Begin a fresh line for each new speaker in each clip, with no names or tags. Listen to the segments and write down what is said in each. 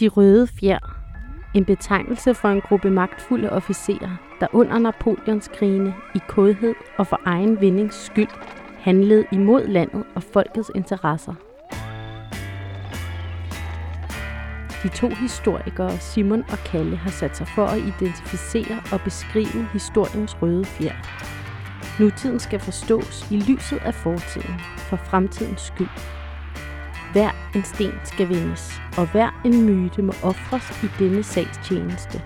De røde fjer. En betegnelse for en gruppe magtfulde officerer, der under Napoleons krigene i kodhed og for egen vindings skyld handlede imod landet og folkets interesser. De to historikere, Simon og Kalle, har sat sig for at identificere og beskrive historiens røde fjer. Nutiden skal forstås i lyset af fortiden, for fremtidens skyld. Hver en sten skal vendes, og hver en myte må ofres i denne sags tjeneste.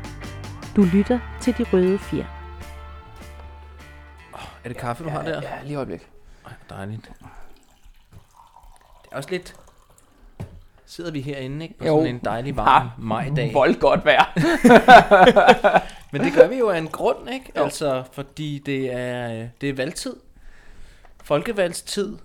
Du lytter til de røde fjer.
Er det kaffe, du har der?
Ja, lige et øjeblik.
Ej, dejligt. Det er også lidt... Sidder vi herinde, ikke? På
Jo.
sådan en dejlig varm majdag.
Vold godt vejr.
Men det gør vi jo af en grund, ikke?
Jo.
Altså, fordi det er, øh, det er valgtid. Folkevalgstid.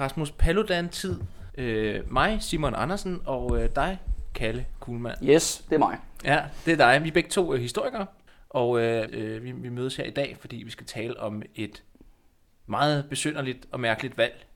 Rasmus Paludan-tid. Øh, mig, Simon Andersen, og øh, dig, Kalle Kuhlmann.
Yes, det er mig.
Ja, det er dig. Vi er begge to øh, historikere, og øh, øh, vi, vi mødes her i dag, fordi vi skal tale om et meget besynderligt og mærkeligt valg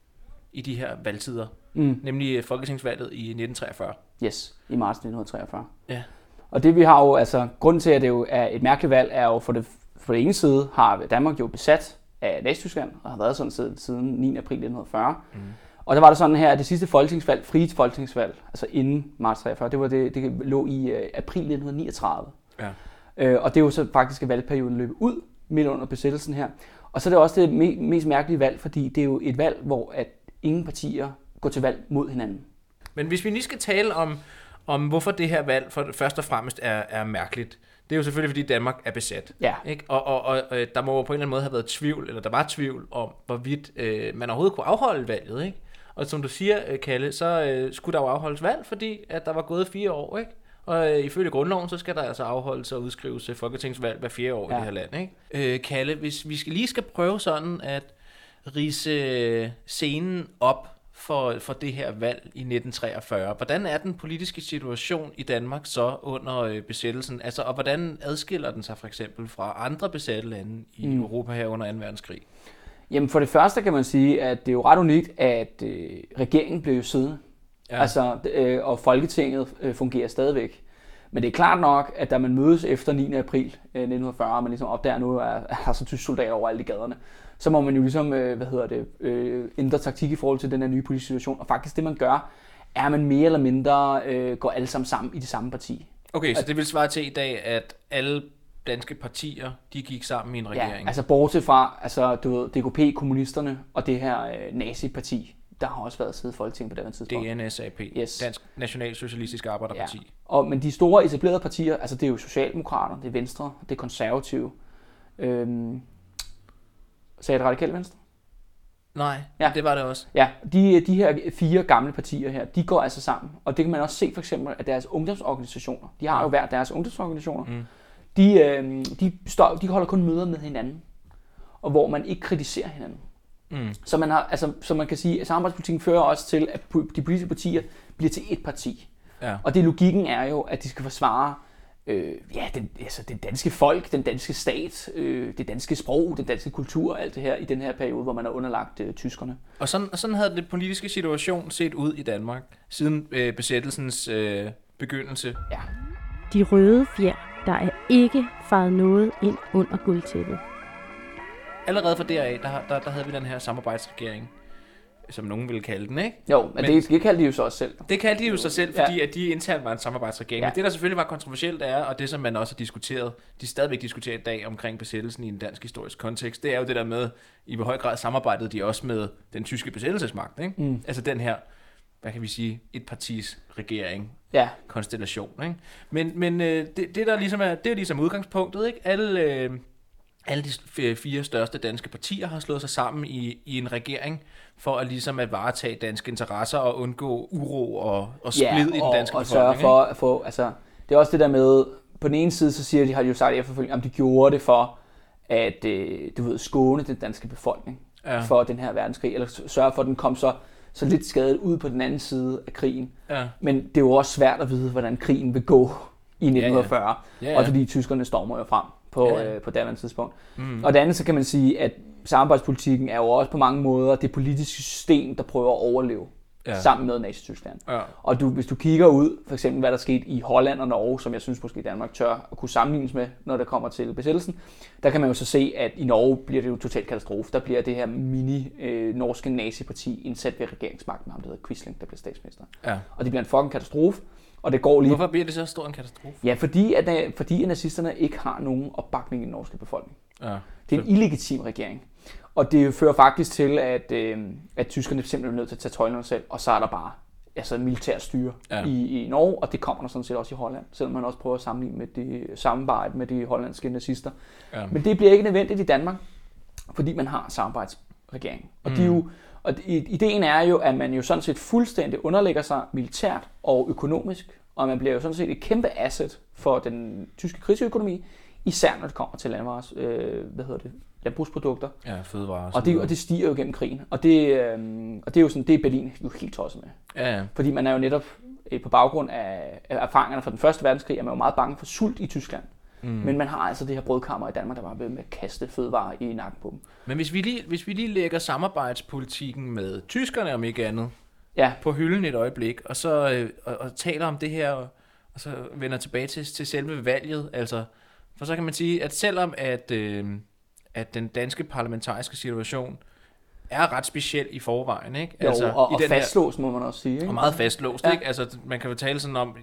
i de her valgtider,
Mm.
nemlig øh, Folketingsvalget i 1943.
Yes, i marts 1943.
Ja.
Og det vi har jo, altså, grunden til, at det jo er et mærkeligt valg, er jo for det, for det ene side har Danmark jo besat af Nazi-Tyskland, og har været sådan siden, siden 9. april 1940. Mm. Og der var det sådan her, at det sidste folketingsvalg, frie folketingsvalg, altså inden marts 43, det, var det, det lå i øh, april 1939.
Ja.
Øh, og det er jo så faktisk, at valgperioden løb ud midt under besættelsen her. Og så er det også det me- mest mærkelige valg, fordi det er jo et valg, hvor at ingen partier går til valg mod hinanden.
Men hvis vi lige skal tale om, om hvorfor det her valg for, først og fremmest er, er mærkeligt, det er jo selvfølgelig, fordi Danmark er besat.
Ja.
Ikke? Og, og, og øh, der må jo på en eller anden måde have været tvivl, eller der var tvivl om, hvorvidt øh, man overhovedet kunne afholde valget. Ikke? Og som du siger, øh, Kalle, så øh, skulle der jo afholdes valg, fordi at der var gået fire år. Ikke? Og øh, ifølge grundloven, så skal der altså afholdes og udskrives øh, folketingsvalg hver fire år ja. i det her land. Ikke? Øh, Kalle, hvis vi skal, lige skal prøve sådan at rise øh, scenen op for, for det her valg i 1943. Hvordan er den politiske situation i Danmark så under øh, besættelsen? Altså, og hvordan adskiller den sig for eksempel fra andre besatte lande i mm. Europa her under 2. verdenskrig?
Jamen for det første kan man sige, at det er jo ret unikt, at øh, regeringen blev siddende.
Ja.
Altså, øh, og Folketinget øh, fungerer stadigvæk. Men det er klart nok, at da man mødes efter 9. april øh, 1940, og man ligesom opdager, at nu er, er så tyske soldater overalt i gaderne, så må man jo ligesom, øh, hvad hedder det, øh, ændre taktik i forhold til den her nye politiske situation. Og faktisk det, man gør, er, at man mere eller mindre øh, går alle sammen sammen i det samme parti.
Okay, så det vil svare til i dag, at alle danske partier, de gik sammen i en regering.
Ja, altså bortset fra altså, du ved, DKP, kommunisterne og det her øh, nazi-parti, der har også været siddet i Folketinget på det tidspunkt.
DNSAP,
Yes.
Dansk Nationalsocialistisk Arbejderparti.
Ja. Og, men de store etablerede partier, altså det er jo Socialdemokrater, det er Venstre, det er Konservative. Øhm, sagde det radikale Venstre?
Nej, ja.
Ja.
det var det også.
Ja, de, de her fire gamle partier her, de går altså sammen. Og det kan man også se for eksempel af deres ungdomsorganisationer. De har jo hver deres ungdomsorganisationer.
Mm.
De, øh, de, står, de holder kun møder med hinanden. Og hvor man ikke kritiserer hinanden.
Mm.
Så man, har, altså, så man kan sige, at samarbejdspolitikken fører også til, at de politiske partier bliver til et parti.
Ja.
Og det logikken er jo, at de skal forsvare øh, ja, den, altså, den danske folk, den danske stat, øh, det danske sprog, den danske kultur, alt det her i den her periode, hvor man er underlagt øh, tyskerne.
Og sådan, og sådan havde den politiske situation set ud i Danmark, siden øh, besættelsens øh, begyndelse.
Ja.
De røde fjer, der er ikke faret noget ind under guldtæppet.
Allerede fra deraf, der, der, der havde vi den her samarbejdsregering, som nogen ville kalde den, ikke?
Jo, men,
Men-
det, det kaldte de jo så også selv.
Det kaldte de jo sig selv,
Ja.
fordi at de internt var en samarbejdsregering. Ja.
Ja.
Men det, der selvfølgelig var kontroversielt er, og det som man også har diskuteret, de stadigvæk diskuterer i dag omkring besættelsen i en dansk historisk kontekst, det er jo det der med, i hvor høj grad samarbejdede de også med den tyske besættelsesmagt, ikke?
Mm.
Altså den her, hvad kan vi sige, et partis regering,
Ja,
konstellation. Ikke? Men, men øh, det, det, der ligesom er, det er ligesom udgangspunktet. Ikke? Alle, øh, alle de fire største danske partier har slået sig sammen i, i en regering for at ligesom at varetage danske interesser og undgå uro og, og splid
ja
i den
og,
danske
og sørge
befolkning.
for at få, altså, det er også det der med, på den ene side, så siger de, har de jo sagt efterfølgende, om de gjorde det for at, øh, du ved, skåne den danske befolkning
ja.
for den her verdenskrig, eller sørge for, at den kom så, så lidt skadet ud på den anden side af krigen.
Ja.
Men det er jo også svært at vide, hvordan krigen vil gå i 1940.
Ja,
Ja,
ja.
ja. Også fordi tyskerne stormer jo frem på,
Ja,
ja. øh, på daværende tidspunkt.
Mm.
Og det andet, så kan man sige, at samarbejdspolitikken er jo også på mange måder det politiske system, der prøver at overleve. Ja. sammen med Nazi-Tyskland.
Ja.
Og du, hvis du kigger ud, for eksempel hvad der skete i Holland og Norge, som jeg synes måske Danmark tør at kunne sammenlignes med, når det kommer til besættelsen, der kan man jo så se, at i Norge bliver det jo totalt katastrofe. Der bliver det her mini-norske øh, naziparti indsat ved regeringsmagten ham, der hedder Quisling, der bliver statsminister.
Ja.
Og det bliver en fucking katastrofe. Og det går lige...
Hvorfor bliver det så stor en katastrofe?
Ja, fordi, at, fordi at nazisterne ikke har nogen opbakning i den norske befolkning.
Ja.
Det er en illegitim regering. Og det fører faktisk til, at, øh, at tyskerne simpelthen er nødt til at tage tøjlerne selv, og så er der bare altså militær styre ja. i, i Norge, og det kommer der sådan set også i Holland, selvom man også prøver at sammenligne med det samarbejde med de hollandske nazister. Ja. Men det bliver ikke nødvendigt i Danmark, fordi man har samarbejdsregering. Og, mm. de jo, og ideen er jo, at man jo sådan set fuldstændig underlægger sig militært og økonomisk, og man bliver jo sådan set et kæmpe asset for den tyske krigsøkonomi, især når det kommer til landvares, øh, hvad hedder det, landbrugsprodukter.
Ja, fødevarer.
Og det, og det stiger jo gennem krigen. Og det, øh, og det er jo sådan, det er Berlin jo helt tosset med.
Ja, ja.
Fordi man er jo netop øh, på baggrund af erfaringerne fra den første verdenskrig, er man jo meget bange for sult i Tyskland. Mm. Men man har altså det her brødkammer i Danmark, der var ved med at kaste fødevarer i nakken på dem.
Men hvis vi lige, hvis vi lige lægger samarbejdspolitikken med tyskerne, om ikke andet,
ja.
på hylden et øjeblik, og så øh, og, og taler om det her, og, og så vender tilbage til, til selve valget, altså, for så kan man sige, at selvom at, øh, at den danske parlamentariske situation er ret speciel i forvejen, ikke?
Jo, altså, og, i den fastlåst, her, må man også sige. Ikke?
Og meget fastlåst, ja. ikke? Altså, man kan jo tale sådan om,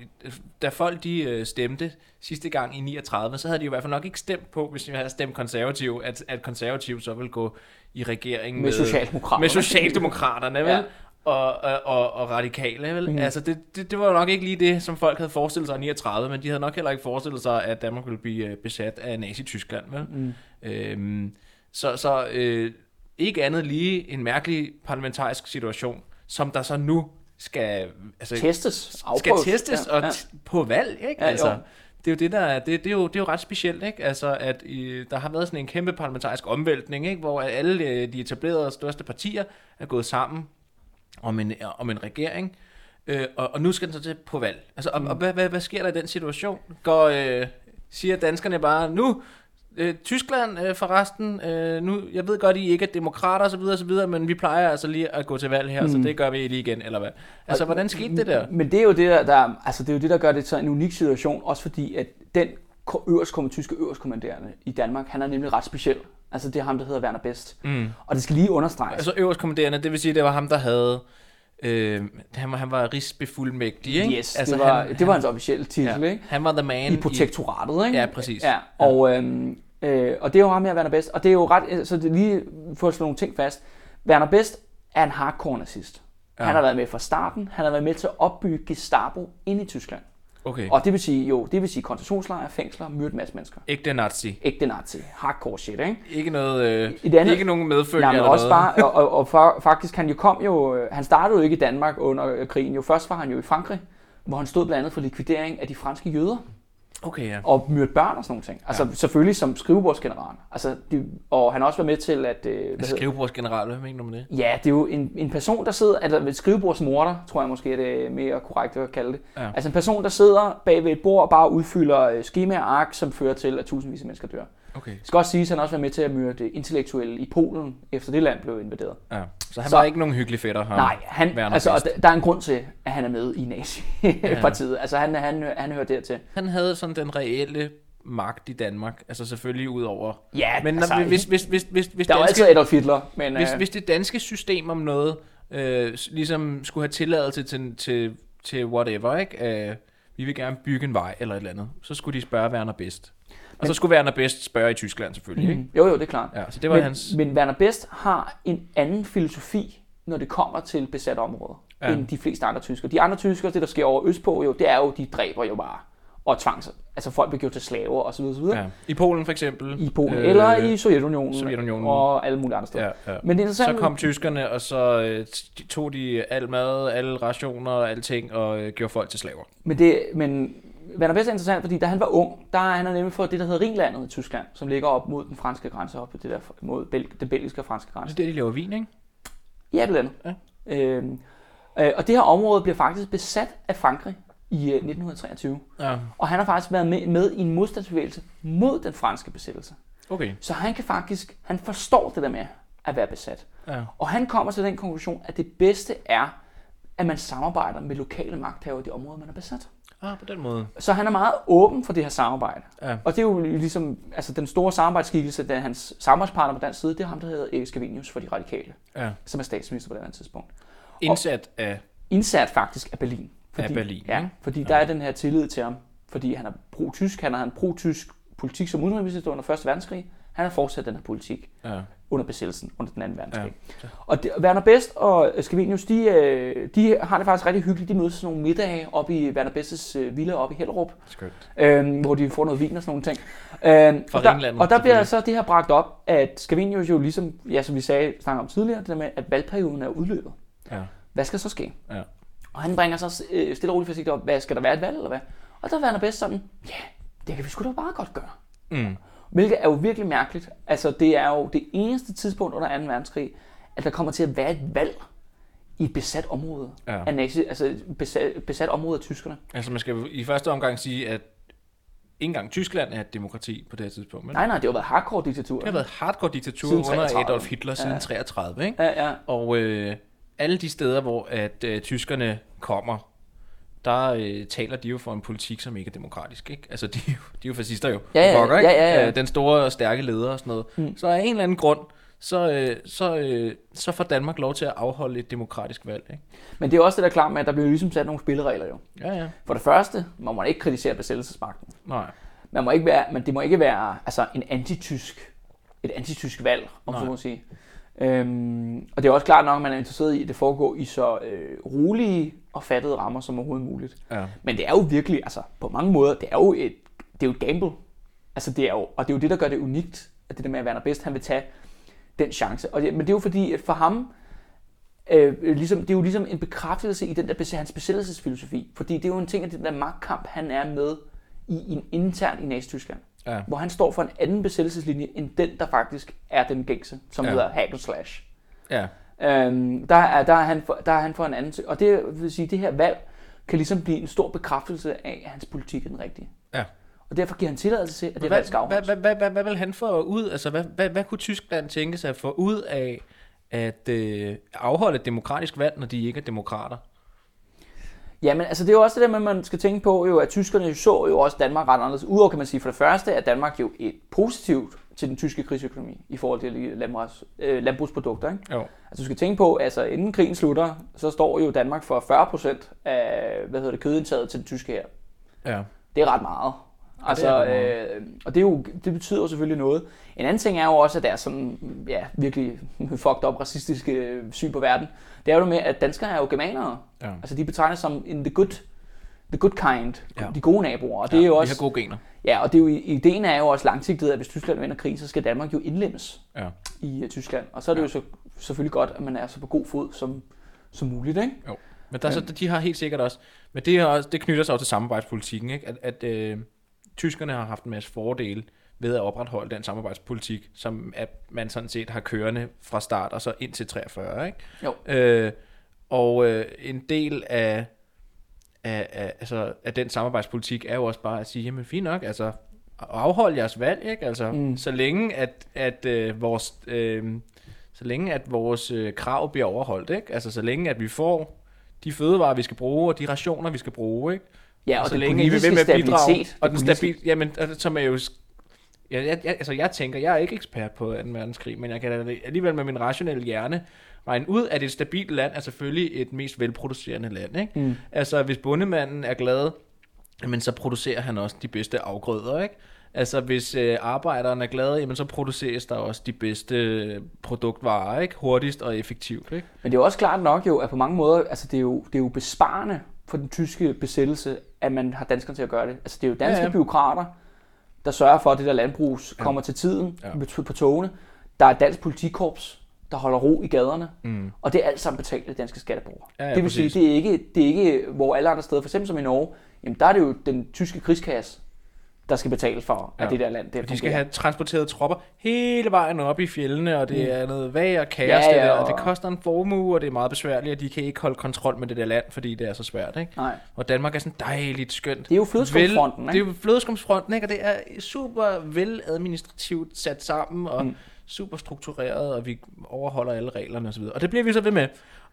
da folk de øh, stemte sidste gang i 39, så havde de jo i hvert fald nok ikke stemt på, hvis de havde stemt konservativ, at, at konservativ så ville gå i regering
med, med Socialdemokraterne.
Med Socialdemokraterne, vel? Ja og, og, og, og radikale. Vel? Mm. Altså, det, det, det var nok ikke lige det, som folk havde forestillet sig i 39, men de havde nok heller ikke forestillet sig, at Danmark ville blive øh, besat af Nazi-Tyskland. Vel? Mm. Øhm, så så øh, ikke andet lige en mærkelig parlamentarisk situation, som der så nu skal
altså, testes,
afprøves. skal testes ja, og ja. på valg, ikke? Ja, altså, jo. det er jo det der, det, det, er jo, det er jo ret specielt, ikke? Altså, at i, der har været sådan en kæmpe parlamentarisk omvæltning, ikke? Hvor alle øh, de etablerede største partier er gået sammen om en, om en regering, øh, og, og nu skal den så til på valg. Altså, og, mm. og hvad, hvad, hvad sker der i den situation? Går, øh, siger danskerne bare, nu øh, Tyskland øh, forresten, øh, nu, jeg ved godt, I ikke er demokrater osv., osv., men vi plejer altså lige at gå til valg her, mm. så det gør vi lige igen, eller hvad? Altså, hvordan skete det der?
Men det er jo det, der, der, altså, det, er jo det, der gør det til en unik situation, også fordi, at den øverst, tyske øverstkommanderende i Danmark, han er nemlig ret speciel. Altså det er ham, der hedder Werner Best. Mm. Og det skal lige understreges.
Altså øverstkommanderende, det vil sige, det var ham, der havde... Øh, han, var, han var rigsbefuldmægtig, ikke?
Yes, altså, det, var, han, det var hans officielle titel, ja, ikke?
Han var the man
i protektoratet, ikke?
Ja, præcis.
Ja, og, øhm, øh, og det er jo ham her, Werner Best. Og det er jo ret... Så det lige for at slå nogle ting fast. Werner Best er en hardcore nazist. Ja. Han har været med fra starten. Han har været med til at opbygge Gestapo ind i Tyskland.
Okay.
Og det vil sige, jo, det vil sige koncentrationslejre, fængsler, myrdet masse mennesker.
Ikke nazi.
Ikke nazi. Hardcore shit, ikke?
Ikke noget, øh, det andet, ikke nogen medfølge
nej, men
eller
også
noget.
Bare, og, og, og for, faktisk, han jo kom jo, øh, han startede jo ikke i Danmark under krigen. Jo først var han jo i Frankrig, hvor han stod blandt andet for likvidering af de franske jøder.
Okay, ja.
Og myrdet børn og sådan nogle ting. Altså ja. selvfølgelig som skrivebordsgeneral. Altså, de, og han har også været med til at... Øh,
hvad skrivebordsgeneral, hvad mener du med det?
Ja, det er jo en, en person, der sidder... Altså ved skrivebordsmorder, tror jeg måske er det mere korrekt at kalde det. Ja. Altså en person, der sidder bag ved et bord og bare udfylder øh, skemaer og ark, som fører til, at tusindvis af mennesker dør.
Okay. Det
skal også siges, at han også var med til at myrde intellektuelle i Polen, efter det land blev invaderet.
Ja. Så han så, var ikke nogen hyggelig fætter, ham,
Nej, han, altså, der er en grund til, at han er med i Nazi-partiet. Ja. Altså han, han, han hører dertil.
Han havde sådan den reelle magt i Danmark. Altså selvfølgelig ud over...
Ja,
men
altså,
hvis, hvis, hvis, hvis, hvis
der danske, var altid Adolf Hitler, men...
Hvis, øh, hvis det danske system om noget øh, ligesom skulle have tilladelse til, til, til whatever, ikke? Øh, vi vil gerne bygge en vej eller et eller andet, så skulle de spørge Werner Best. Og så skulle Werner Best spørge i Tyskland selvfølgelig, mm, ikke?
Jo, jo, det er klart.
Ja, så det var
men,
hans...
men Werner Best har en anden filosofi, når det kommer til besatte områder, ja. end de fleste andre tyskere. De andre tyskere, det der sker over Østpå, jo, det er jo, de dræber jo bare og tvang sig. Altså folk blev gjort til slaver og så videre, så videre. Ja.
I Polen for eksempel.
I Polen, øh, eller i Sovjetunionen, Sovjetunionen. Og alle mulige andre steder.
Ja, ja. Men det er så kom tyskerne, og så øh, tog de al mad, alle rationer og alting, og øh, gjorde folk til slaver.
Men, det, men Werner Best er interessant, fordi da han var ung, der er han nemlig for det, der hedder Ringlandet i Tyskland, som ligger op mod den franske grænse, op på det der, mod Bel- den belgiske og franske grænse.
Det er det, de laver vin, ikke?
Ja, det er det. Ja. Øhm, øh, og det her område bliver faktisk besat af Frankrig i 1923. Øh, ja. Og han har faktisk været med, med i en modstandsbevægelse mod den franske besættelse.
Okay.
Så han kan faktisk, han forstår det der med at være besat. Ja. Og han kommer til den konklusion, at det bedste er at man samarbejder med lokale magthavere i de områder, man har besat.
Ah, på den måde.
Så han er meget åben for det her samarbejde.
Ja.
Og det er jo ligesom, altså den store samarbejdsskikkelse, da hans samarbejdspartner på dansk side, det er ham, der hedder Erik Scavenius for de radikale,
Ja.
som er statsminister på det andet tidspunkt.
Indsat af...
Indsat faktisk af Berlin.
Af Berlin,
Ja,
ikke?
fordi der er den her tillid til ham, fordi han er pro-tysk, han har en pro-tysk politik som udenrigsminister under 1. verdenskrig. Han har fortsat den her politik
Ja.
Under besættelsen under den anden verdenskrig.
Ja.
Og det, Werner Best og Scavenius, de, øh, de har det faktisk rigtig hyggeligt. De mødes sådan nogle middage oppe i Werner Bestes øh, villa oppe i Hellerup,
Skønt.
øh, hvor de får noget vin og sådan nogle ting. Øh,
Fra
og, der, og der bliver så det her bragt op, at Scavenius jo ligesom, ja, som vi sagde, snakkede om tidligere, det der med, at valgperioden er udløbet.
Ja.
Hvad skal så ske?
Ja.
Og han bringer så øh, stille og roligt forsigtigt op, hvad skal der være et valg, eller hvad? Og der er Werner Best sådan, ja, det kan vi sgu da bare godt gøre.
Mm.
Hvilket er jo virkelig mærkeligt. Altså, det er jo det eneste tidspunkt under 2. verdenskrig, at der kommer til at være et valg i et besat område.
Ja.
Af nazi, altså et besat, besat område af tyskerne.
Altså man skal i første omgang sige, at ikke engang Tyskland er et demokrati på det her tidspunkt. Men
Nej, nej, det har været hardcore diktatur.
det har været hardcore diktatur
Siden
under
33.
Adolf Hitler siden
Ja.
33, ikke?
Ja, ja.
Og øh, alle de steder, hvor at øh, tyskerne kommer, der øh, taler de jo for en politik, som ikke er demokratisk, ikke? Altså, de, er jo- de er jo fascister jo.
Ja, ja,
Fucker, ikke?
ja, ja, ja.
Øh, Den store og stærke leder og sådan noget. Mm. Så af en eller anden grund, så, øh, så, øh, så får Danmark lov til at afholde et demokratisk valg, ikke?
Men det er også det, der er klart med, at der bliver ligesom sat nogle spilleregler jo.
Ja, ja.
For det første, må man ikke kritisere besættelsesmagten.
Nej.
Man må ikke være, men det må ikke være altså, en antitysk, et antitysk valg, om
Nej.
så må sige. Øhm, og det er også klart nok, at man er interesseret i, at det foregår i så øh, rolige og fattede rammer som overhovedet muligt.
Ja.
Men det er jo virkelig, altså på mange måder, det er jo et, det er jo et gamble. Altså det er jo, og det er jo det, der gør det unikt, at det der med at Werner Best, han vil tage den chance. Og det, men det er jo fordi, at for ham, øh, ligesom, det er jo ligesom en bekræftelse i den der, hans besættelsesfilosofi. Fordi det er jo en ting af den der magtkamp, han er med i, en intern i Nazi-Tyskland.
Ja.
Hvor han står for en anden besættelseslinje, end den, der faktisk er den gængse, som
ja.
hedder hack and slash.
Ja.
Øhm, der, er, der, er han for, der er han for en anden. Og det vil sige, at det her valg kan ligesom blive en stor bekræftelse af, at hans politik er den rigtige.
Ja.
Og derfor giver han tilladelse til, at det
Hvad,
valg skal
hvad,
afholdes.
hvad, hvad, hvad, hvad vil han få ud? Altså, hvad, hvad, hvad kunne Tyskland tænke sig at få ud af at øh, afholde et demokratisk valg, når de ikke er demokrater?
Jamen, altså det er jo også det der at man skal tænke på, jo, at tyskerne jo så jo også Danmark ret anderledes. Udover kan man sige, for det første er Danmark jo et positivt til den tyske krigsøkonomi i forhold til landbrugs, øh, landbrugsprodukter. Ikke?
Jo.
Altså du skal tænke på, altså inden krigen slutter, så står jo Danmark for 40% af, hvad hedder det, kødindtaget til den tyske her.
Ja.
Det er ret meget.
Ja,
Altså,
det er ret
øh, og det, er jo, det betyder jo selvfølgelig noget. En anden ting er jo også, at der er sådan, ja, virkelig fucked up racistiske syn på verden. Det er jo det med, at danskere er jo germanere.
Ja.
Altså de betegnes som in the good, the good kind,
Ja.
ja. de gode naboer. Og det er jo
Vi
også,
har gode gener.
ja, og det er jo, ideen er jo også langsigtet, at hvis Tyskland vinder krig, så skal Danmark jo indlemmes
Ja.
i uh, Tyskland. Og så er det
Ja.
jo så, selvfølgelig godt, at man er så på god fod som, som muligt, ikke?
Jo. Men der, er så, de har helt sikkert også, men det, er også, det knytter sig jo til samarbejdspolitikken, ikke? at, at øh, tyskerne har haft en masse fordele ved at opretholde den samarbejdspolitik, som at man sådan set har kørende fra start og så ind til 43. Ikke?
Jo.
Øh, og øh, en del af, af, af, altså, af den samarbejdspolitik er jo også bare at sige, jamen fint nok, altså afhold jeres valg, ikke? Altså, mm. så længe at, at øh, vores øh, så længe at vores øh, krav bliver overholdt, ikke? Altså så længe at vi får de fødevarer, vi skal bruge, og de rationer, vi skal bruge, ikke?
Ja, og
så
den
længe I vil
politiske
ved med at bidrage, og den stabil, jamen, som er jo, jeg, jeg, jeg, altså jeg tænker, jeg er ikke ekspert på 2. verdenskrig, men jeg kan alligevel med min rationelle hjerne regne ud, at et stabilt land er selvfølgelig et mest velproducerende land, ikke?
Mm.
Altså hvis bondemanden er glad, men så producerer han også de bedste afgrøder, ikke? Altså hvis øh, arbejderen er glad, jamen så produceres der også de bedste øh, produktvarer, ikke? Hurtigst og effektivt, ikke?
Men det er jo også klart nok jo, at på mange måder, altså det er jo, det er jo besparende for den tyske besættelse, at man har danskerne til at gøre det. Altså det er jo danske
Ja,
ja,
ja.
ja. byråkrater, der sørger for, at det der landbrug kommer til tiden
Ja.
ja. på togene. Der er et dansk politikorps, der holder ro i gaderne.
Mm.
Og det er alt sammen betalt af danske skatteborgere.
Ja, ja,
det vil
præcis.
sige, det er, ikke, det er ikke, hvor alle andre steder, for eksempel som i Norge, jamen der er det jo den tyske krigskasse, der skal betale for, at
Ja.
det der land, det
De skal have transporteret tropper hele vejen op i fjellene, og det er noget vag og kaos,
Ja,
ja, det der, og det koster en formue, og det er meget besværligt, og de kan ikke holde kontrol med det der land, fordi det er så svært, ikke?
Nej,
Og Danmark er sådan dejligt skønt.
det er jo flødeskumsfronten,
det er jo flødeskumsfronten, ikke? Og det er super vel administrativt sat sammen, og mm. Super struktureret, og vi overholder alle reglerne osv. Og det bliver vi så ved med.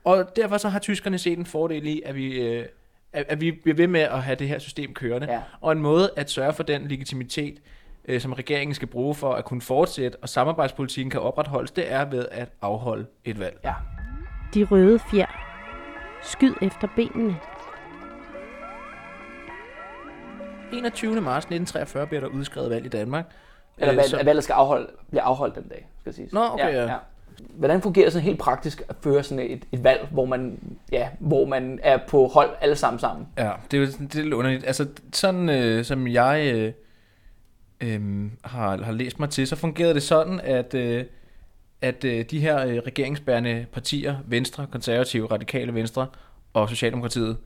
Og derfor så har tyskerne set en fordel i, at vi, øh, at, at vi bliver ved med at have det her system kørende.
Ja.
Og en måde at sørge for den legitimitet, øh, som regeringen skal bruge for at kunne fortsætte, og samarbejdspolitikken kan opretholdes, det er ved at afholde et valg.
Ja.
De røde fjer. Skyd efter benene.
21. marts 1943 bliver der udskrevet valg i Danmark.
Eller
Øh,
hvad,
så-
valget skal afholde, bliver afholdt den dag, skal siges.
Nå, okay, ja.
Hvordan fungerer sådan helt praktisk at føre sådan et, et valg, hvor man, ja, hvor man er på hold alle sammen sammen?
Ja, det er jo det er lidt underligt. Altså, sådan øh, som jeg øh, øh, har, har læst mig til, så fungerede det sådan, at, øh, at øh, de her øh, regeringsbærende partier, Venstre, Konservative, Radikale Venstre og Socialdemokratiet,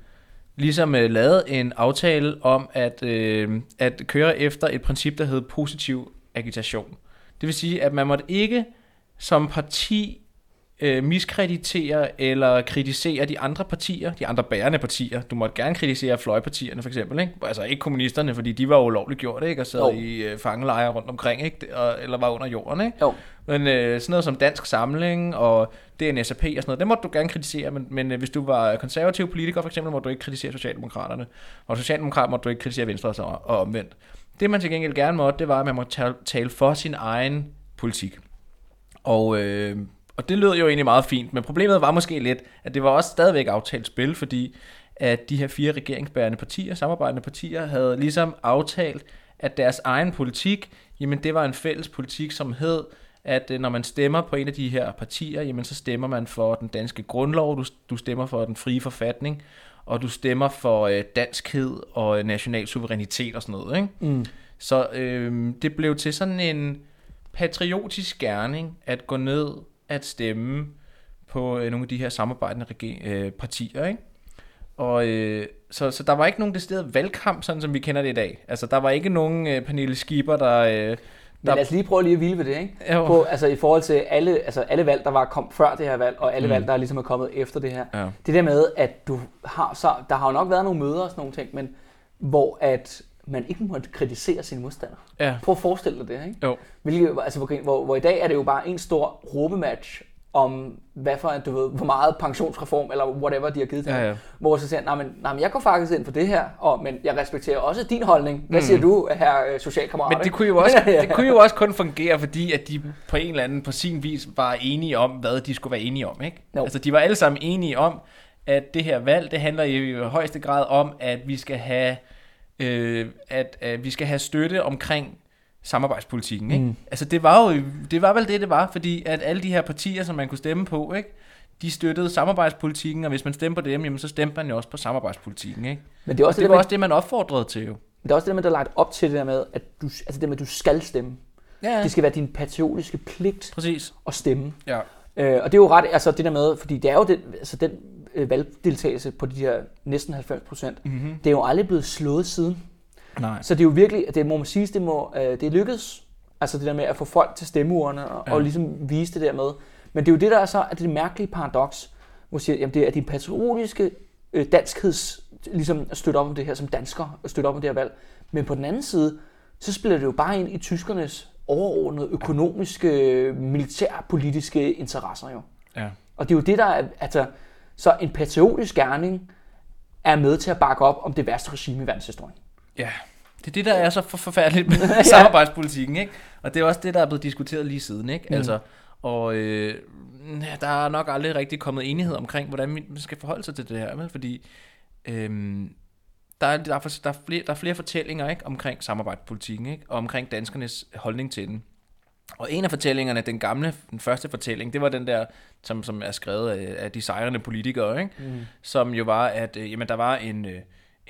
ligesom øh, lavede en aftale om at, øh, at køre efter et princip, der hed positiv agitation. Det vil sige, at man måtte ikke som parti øh, miskreditere eller kritisere de andre partier, de andre bærende partier. Du måtte gerne kritisere fløjpartierne for eksempel, ikke? Altså ikke kommunisterne, fordi de var ulovligt gjort, ikke? Og sad
Jo.
i øh, fangelejre rundt omkring, ikke? Og, eller var under jorden, ikke?
Jo.
Men øh, sådan noget som Dansk Samling og DNSAP og sådan noget, det måtte du gerne kritisere, men, men øh, hvis du var konservativ politiker for eksempel, måtte du ikke kritisere Socialdemokraterne. Og Socialdemokrat måtte du ikke kritisere Venstre så, og omvendt. Det man til gengæld gerne måtte, det var, at man måtte tale, for sin egen politik. Og, øh, og det lød jo egentlig meget fint, men problemet var måske lidt, at det var også stadigvæk aftalt spil, fordi at de her fire regeringsbærende partier, samarbejdende partier, havde ligesom aftalt, at deres egen politik, jamen det var en fælles politik, som hed, at øh, når man stemmer på en af de her partier, jamen så stemmer man for den danske grundlov, du, du stemmer for den frie forfatning, og du stemmer for øh, danskhed og øh, national suverænitet og sådan noget, ikke?
Mm.
Så øh, det blev til sådan en patriotisk gerning at gå ned at stemme på øh, nogle af de her samarbejdende rege- øh, partier, ikke? Og øh, så, så der var ikke nogen decideret valgkamp, sådan som vi kender det i dag. Altså, der var ikke nogen øh, Pernille Skipper, der... Øh,
Men
der
lad os lige prøve lige at hvile ved det, ikke?
Jo.
På, altså i forhold til alle, altså alle valg, der var kom før det her valg, og alle
Mm.
valg, der ligesom er kommet efter det her.
Ja.
Det der med, at du har så, der har jo nok været nogle møder og sådan nogle ting, men hvor at man ikke måtte kritisere sine modstandere.
ja,
Prøv at forestille dig det, ikke?
jo.
Hvilket, altså, hvor, hvor, hvor i dag er det jo bare en stor råbematch om, hvad for, du ved, hvor meget pensionsreform, eller whatever, de har givet til
Ja, ja.
Hvor så siger nej, men, nej, men jeg går faktisk ind for det her, og, men jeg respekterer også din holdning. Hvad
Mm.
siger du, her øh, socialkammerat?
Men det kunne, jo også, det kunne jo også kun fungere, fordi at de på en eller anden, på sin vis, var enige om, hvad de skulle være enige om. Ikke?
Jo.
Altså, de var alle sammen enige om, at det her valg, det handler i højeste grad om, at vi skal have, øh, at, at vi skal have støtte omkring samarbejdspolitikken. Ikke?
Mm.
Altså, det var jo det var vel det, det var, fordi at alle de her partier, som man kunne stemme på, ikke? de støttede samarbejdspolitikken, og hvis man stemte på dem, jamen, så stemte man jo også på samarbejdspolitikken. Ikke?
Men det er også
Det
det,
var
med,
også det, man opfordrede til jo.
det er også det med, der er lagt op til det der med, at du, altså det med, at du skal stemme.
Ja,
Det skal være din patriotiske pligt
præcis.
at stemme.
Ja.
Øh, og det er jo ret, altså det der med, fordi det er jo den, altså den øh, valgdeltagelse på de her næsten 90 procent,
Mm-hmm.
det er jo aldrig blevet slået siden.
Nej.
Så det er jo virkelig, det må man sige, det, må, øh, det er lykkedes, altså det der med at få folk til stemmeurene og,
Ja.
og ligesom vise det der med. Men det er jo det, der er så at det mærkelige paradoks, hvor siger, jamen det er din patriotiske øh, danskheds, ligesom at støtte op om det her som dansker, at støtte op om det her valg. Men på den anden side, så spiller det jo bare ind i tyskernes overordnede økonomiske, militærpolitiske interesser jo.
Ja.
Og det er jo det, der er, altså, så en patriotisk gerning er med til at bakke op om det værste regime i verdenshistorien.
Ja, det er det, der er så for forfærdeligt med samarbejdspolitikken, ikke? Og det er også det, der er blevet diskuteret lige siden, ikke?
Mm.
Altså, og øh, der er nok aldrig rigtig kommet enighed omkring, hvordan man skal forholde sig til det her, vel? fordi øh, der, er, der, er, der, er flere, der er flere fortællinger ikke? omkring samarbejdspolitikken, ikke? og omkring danskernes holdning til den. Og en af fortællingerne, den gamle, den første fortælling, det var den der, som, som er skrevet af, af de sejrende politikere, ikke?
Mm.
som jo var, at øh, jamen, der var en, øh,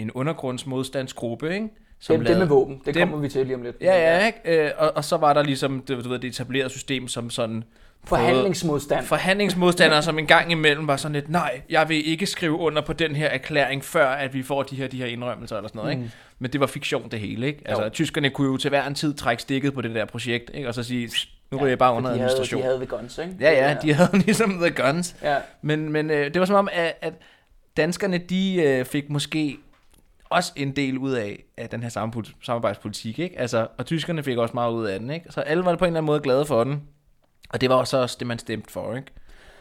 en undergrundsmodstandsgruppe, ikke?
Som dem, dem med våben, det
dem-
kommer vi til lige om lidt.
Ja, ja, ikke? Øh, og, og så var der ligesom det, du ved, det etablerede system som sådan
Forhandlingsmodstand.
forhandlingsmodstandere, som en gang imellem var sådan lidt, nej, jeg vil ikke skrive under på den her erklæring, før at vi får de her, de her indrømmelser eller sådan noget,
Mm.
ikke? Men det var fiktion det hele, ikke? Altså,
Jo.
tyskerne kunne jo til hver en tid trække stikket på det der projekt, ikke? Og så sige, "Pst, nu
Ja,
ryger jeg bare under
de havde,
administration.
de havde the guns, ikke?
Ja, ja, de havde ligesom the guns.
Ja,
Men, men øh, det var som om, at, at danskerne, de øh, fik måske også en del ud af, af den her samarbejd- samarbejdspolitik, ikke? Altså, og tyskerne fik også meget ud af den, ikke? Så alle var på en eller anden måde glade for den. Og det var også, også det, man stemte for, ikke?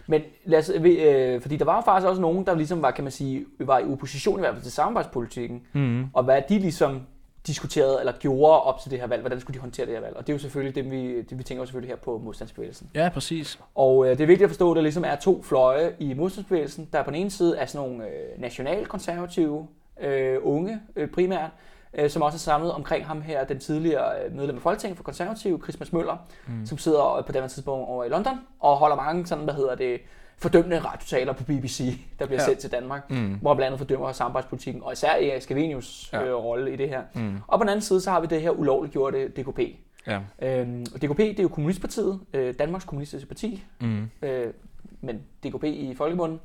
Men lad os, øh, fordi der var faktisk også nogen, der ligesom var, kan man sige, var i opposition i hvert fald til samarbejdspolitikken,
Mm.
og hvad de ligesom diskuterede eller gjorde op til det her valg, hvordan skulle de håndtere det her valg. Og det er jo selvfølgelig det, vi, det, vi tænker jo selvfølgelig her på modstandsbevægelsen.
Ja, præcis.
Og øh, det er vigtigt at forstå, at der ligesom er to fløje i modstandsbevægelsen. Der er på den ene side er sådan nogle øh, nationalkonservative øh, unge øh, primært, øh, som også er samlet omkring ham her, den tidligere øh, medlem af Folketinget for konservative, Chris Mads Møller, mm. som sidder øh, på det tidspunkt over i London og holder mange sådan, hvad hedder det, fordømmende radiotaler på BBC, der bliver
Ja.
sendt til Danmark,
Mm.
hvor han blandt andet fordømmer samarbejdspolitikken, og især Erik Scavenius
Ja.
øh, rolle i det her.
Mm.
Og på den anden side, så har vi det her ulovliggjorte DKP.
Ja.
Øhm, og DKP, det er jo Kommunistpartiet, øh, Danmarks Kommunistiske Parti,
Mm.
øh, men DKP i folkemunden,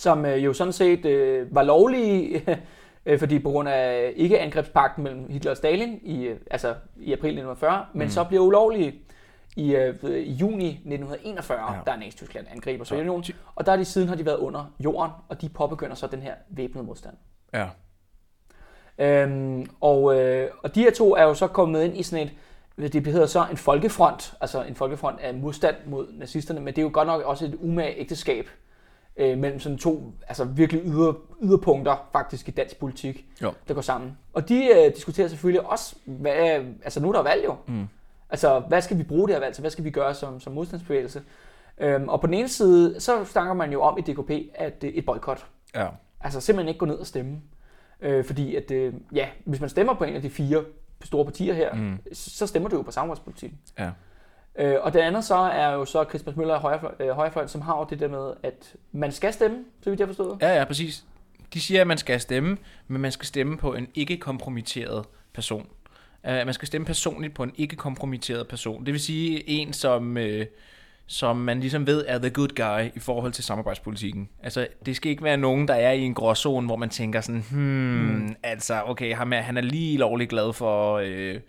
som øh, jo sådan set øh, var lovlige, øh, fordi på grund af ikke-angrebspakten mellem Hitler og Stalin i, øh, altså i april 1940, men
Mm.
så bliver ulovlige i, øh, i juni 1941,
Ja.
ja. der er Nazi-Tyskland angriber Sovjetunionen, og der er de siden har de været under jorden, og de påbegynder så den her væbnede modstand.
Ja.
Øhm, og, øh, og de her to er jo så kommet ind i sådan et, det hedder så en folkefront, altså en folkefront af modstand mod nazisterne, men det er jo godt nok også et umage ægteskab øh, mellem sådan to altså virkelig yder, yderpunkter faktisk i dansk politik,
Jo.
der går sammen. Og de øh, diskuterer selvfølgelig også, hvad, altså nu er der valg jo,
Mm.
altså hvad skal vi bruge det her valg til, hvad skal vi gøre som, som modstandsbevægelse? Øhm, og på den ene side, så snakker man jo om i DKP, at øh, et boykot,
Ja.
Altså simpelthen ikke gå ned og stemme. Øh, fordi at, øh, ja, hvis man stemmer på en af de fire store partier her,
Mm.
så stemmer du jo på samarbejdspolitikken.
Ja.
Øh, og det andet så er jo så Christmas Møller højrefløj, øh, højrefløjen, som har jo det der med, at man skal stemme, så vidt jeg forstået.
Ja, ja, præcis. De siger, at man skal stemme, men man skal stemme på en ikke-kompromitteret person. Uh, man skal stemme personligt på en ikke-kompromitteret person. Det vil sige en, som, uh, som man ligesom ved er the good guy i forhold til samarbejdspolitikken. Altså, det skal ikke være nogen, der er i en gråzone, hvor man tænker sådan, hmm, mm. altså, okay, ham er, han er lige lovligt glad for... Uh,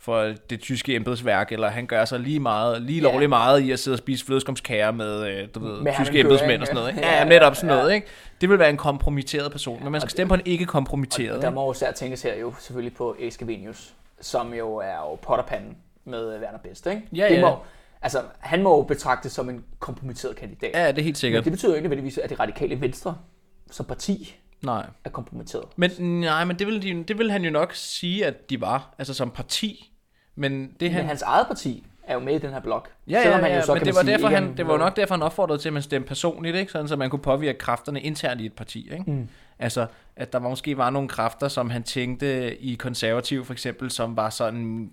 for det tyske embedsværk, eller han gør sig lige meget, lige lovligt meget i at sidde og spise flødeskumskager med, øh, du ved,
Med
tyske embedsmænd og sådan noget. Ikke?
ja.
Ja, netop sådan
Ja.
noget, ikke? Det vil være en kompromitteret person, men man skal
Og
stemme på en
Og
ikke-kompromitteret.
der
ikke?
må jo især tænkes her jo selvfølgelig på Eskavenius, som jo er jo potterpanden med øh, Werner Best, ikke?
Ja,
det
ja.
Må, altså, han må jo betragtes som en kompromitteret kandidat.
Ja, det er helt
Men
sikkert.
det betyder jo ikke nødvendigvis, at det radikale venstre som parti
Nej.
er kompromitteret.
Men nej, men det vil, de, det vil han jo nok sige, at de var, altså som parti. Men det han...
Men hans eget parti er jo med i den her blok.
Ja,
Selvom
ja,
han
ja,
jo så,
men det var,
sige,
derfor, han, det var jo nok derfor, han opfordrede til, at man stemte personligt, ikke? Sådan, så man kunne påvirke kræfterne internt i et parti. Ikke?
Mm.
Altså, at der måske var nogle kræfter, som han tænkte i konservativ for eksempel, som var sådan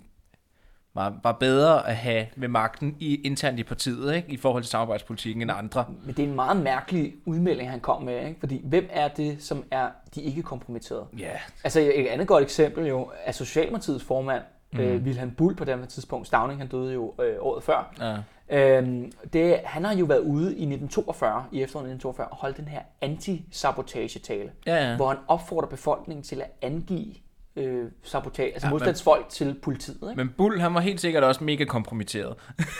var, var bedre at have ved magten i, internt i partiet, ikke? i forhold til samarbejdspolitikken end andre.
Men det er en meget mærkelig udmelding, han kom med. Ikke? Fordi hvem er det, som er de ikke kompromitterede?
Ja,
Altså et andet godt eksempel jo er Socialdemokratiets formand,
Mm.
øh, Wilhelm Bull på det her tidspunkt. Stavning, han døde jo øh, året før.
ja.
Øhm, det, han har jo været ude i 1942, i efteråret 1942, og holdt den her anti-sabotage-tale,
ja.
ja. hvor han opfordrer befolkningen til at angive øh, sabotage, altså
Ja,
ja,
men-
modstandsfolk til politiet. Ikke?
Men Bull, han var helt sikkert også mega kompromitteret.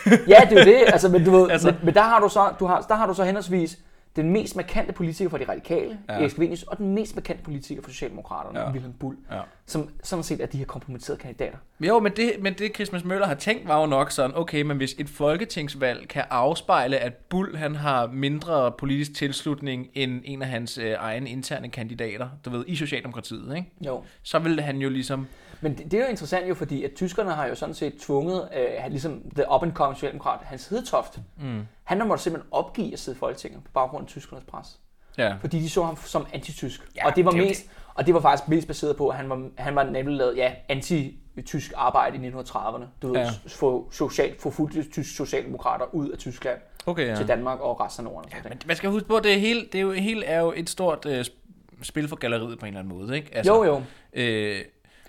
Ja, det er jo det. Altså, men, du ved,
altså,
men, men der, har du så, du har, der har du så henholdsvis den mest markante politiker for de radikale,
Ja.
Erik Scavenius, og den mest markante politiker for Socialdemokraterne,
ja.
Wilhelm Bull,
Ja.
som sådan set er de her kompromitterede kandidater.
Jo, men det, men det Christmas Møller har tænkt var jo nok sådan, okay, men hvis et folketingsvalg kan afspejle, at Bull han har mindre politisk tilslutning end en af hans øh, egne interne kandidater, du ved, i Socialdemokratiet, ikke?
Jo.
så vil han jo ligesom...
Men det, det er jo interessant jo, fordi at tyskerne har jo sådan set tvunget, øh, ligesom the up and coming socialdemokrat, Hans Hedtoft,
Mm.
han har måttet simpelthen opgive at sidde i Folketinget på baggrund af tyskernes pres.
Ja.
Fordi de så ham som antitysk.
Ja,
og det var
det
mest, og det var faktisk mest baseret på, at han var, han var nemlig lavet ja, anti-tysk arbejde i 1930'erne. Du ved,
Ja.
få, social, få fuldt tysk socialdemokrater ud af Tyskland
Okay,
ja. til Danmark og resten af Norden.
ja men man skal huske på, at det er, helt, det er jo, helt, er jo et stort øh, sp- spil for galleriet på en eller anden måde, ikke?
altså, jo, jo.
Øh,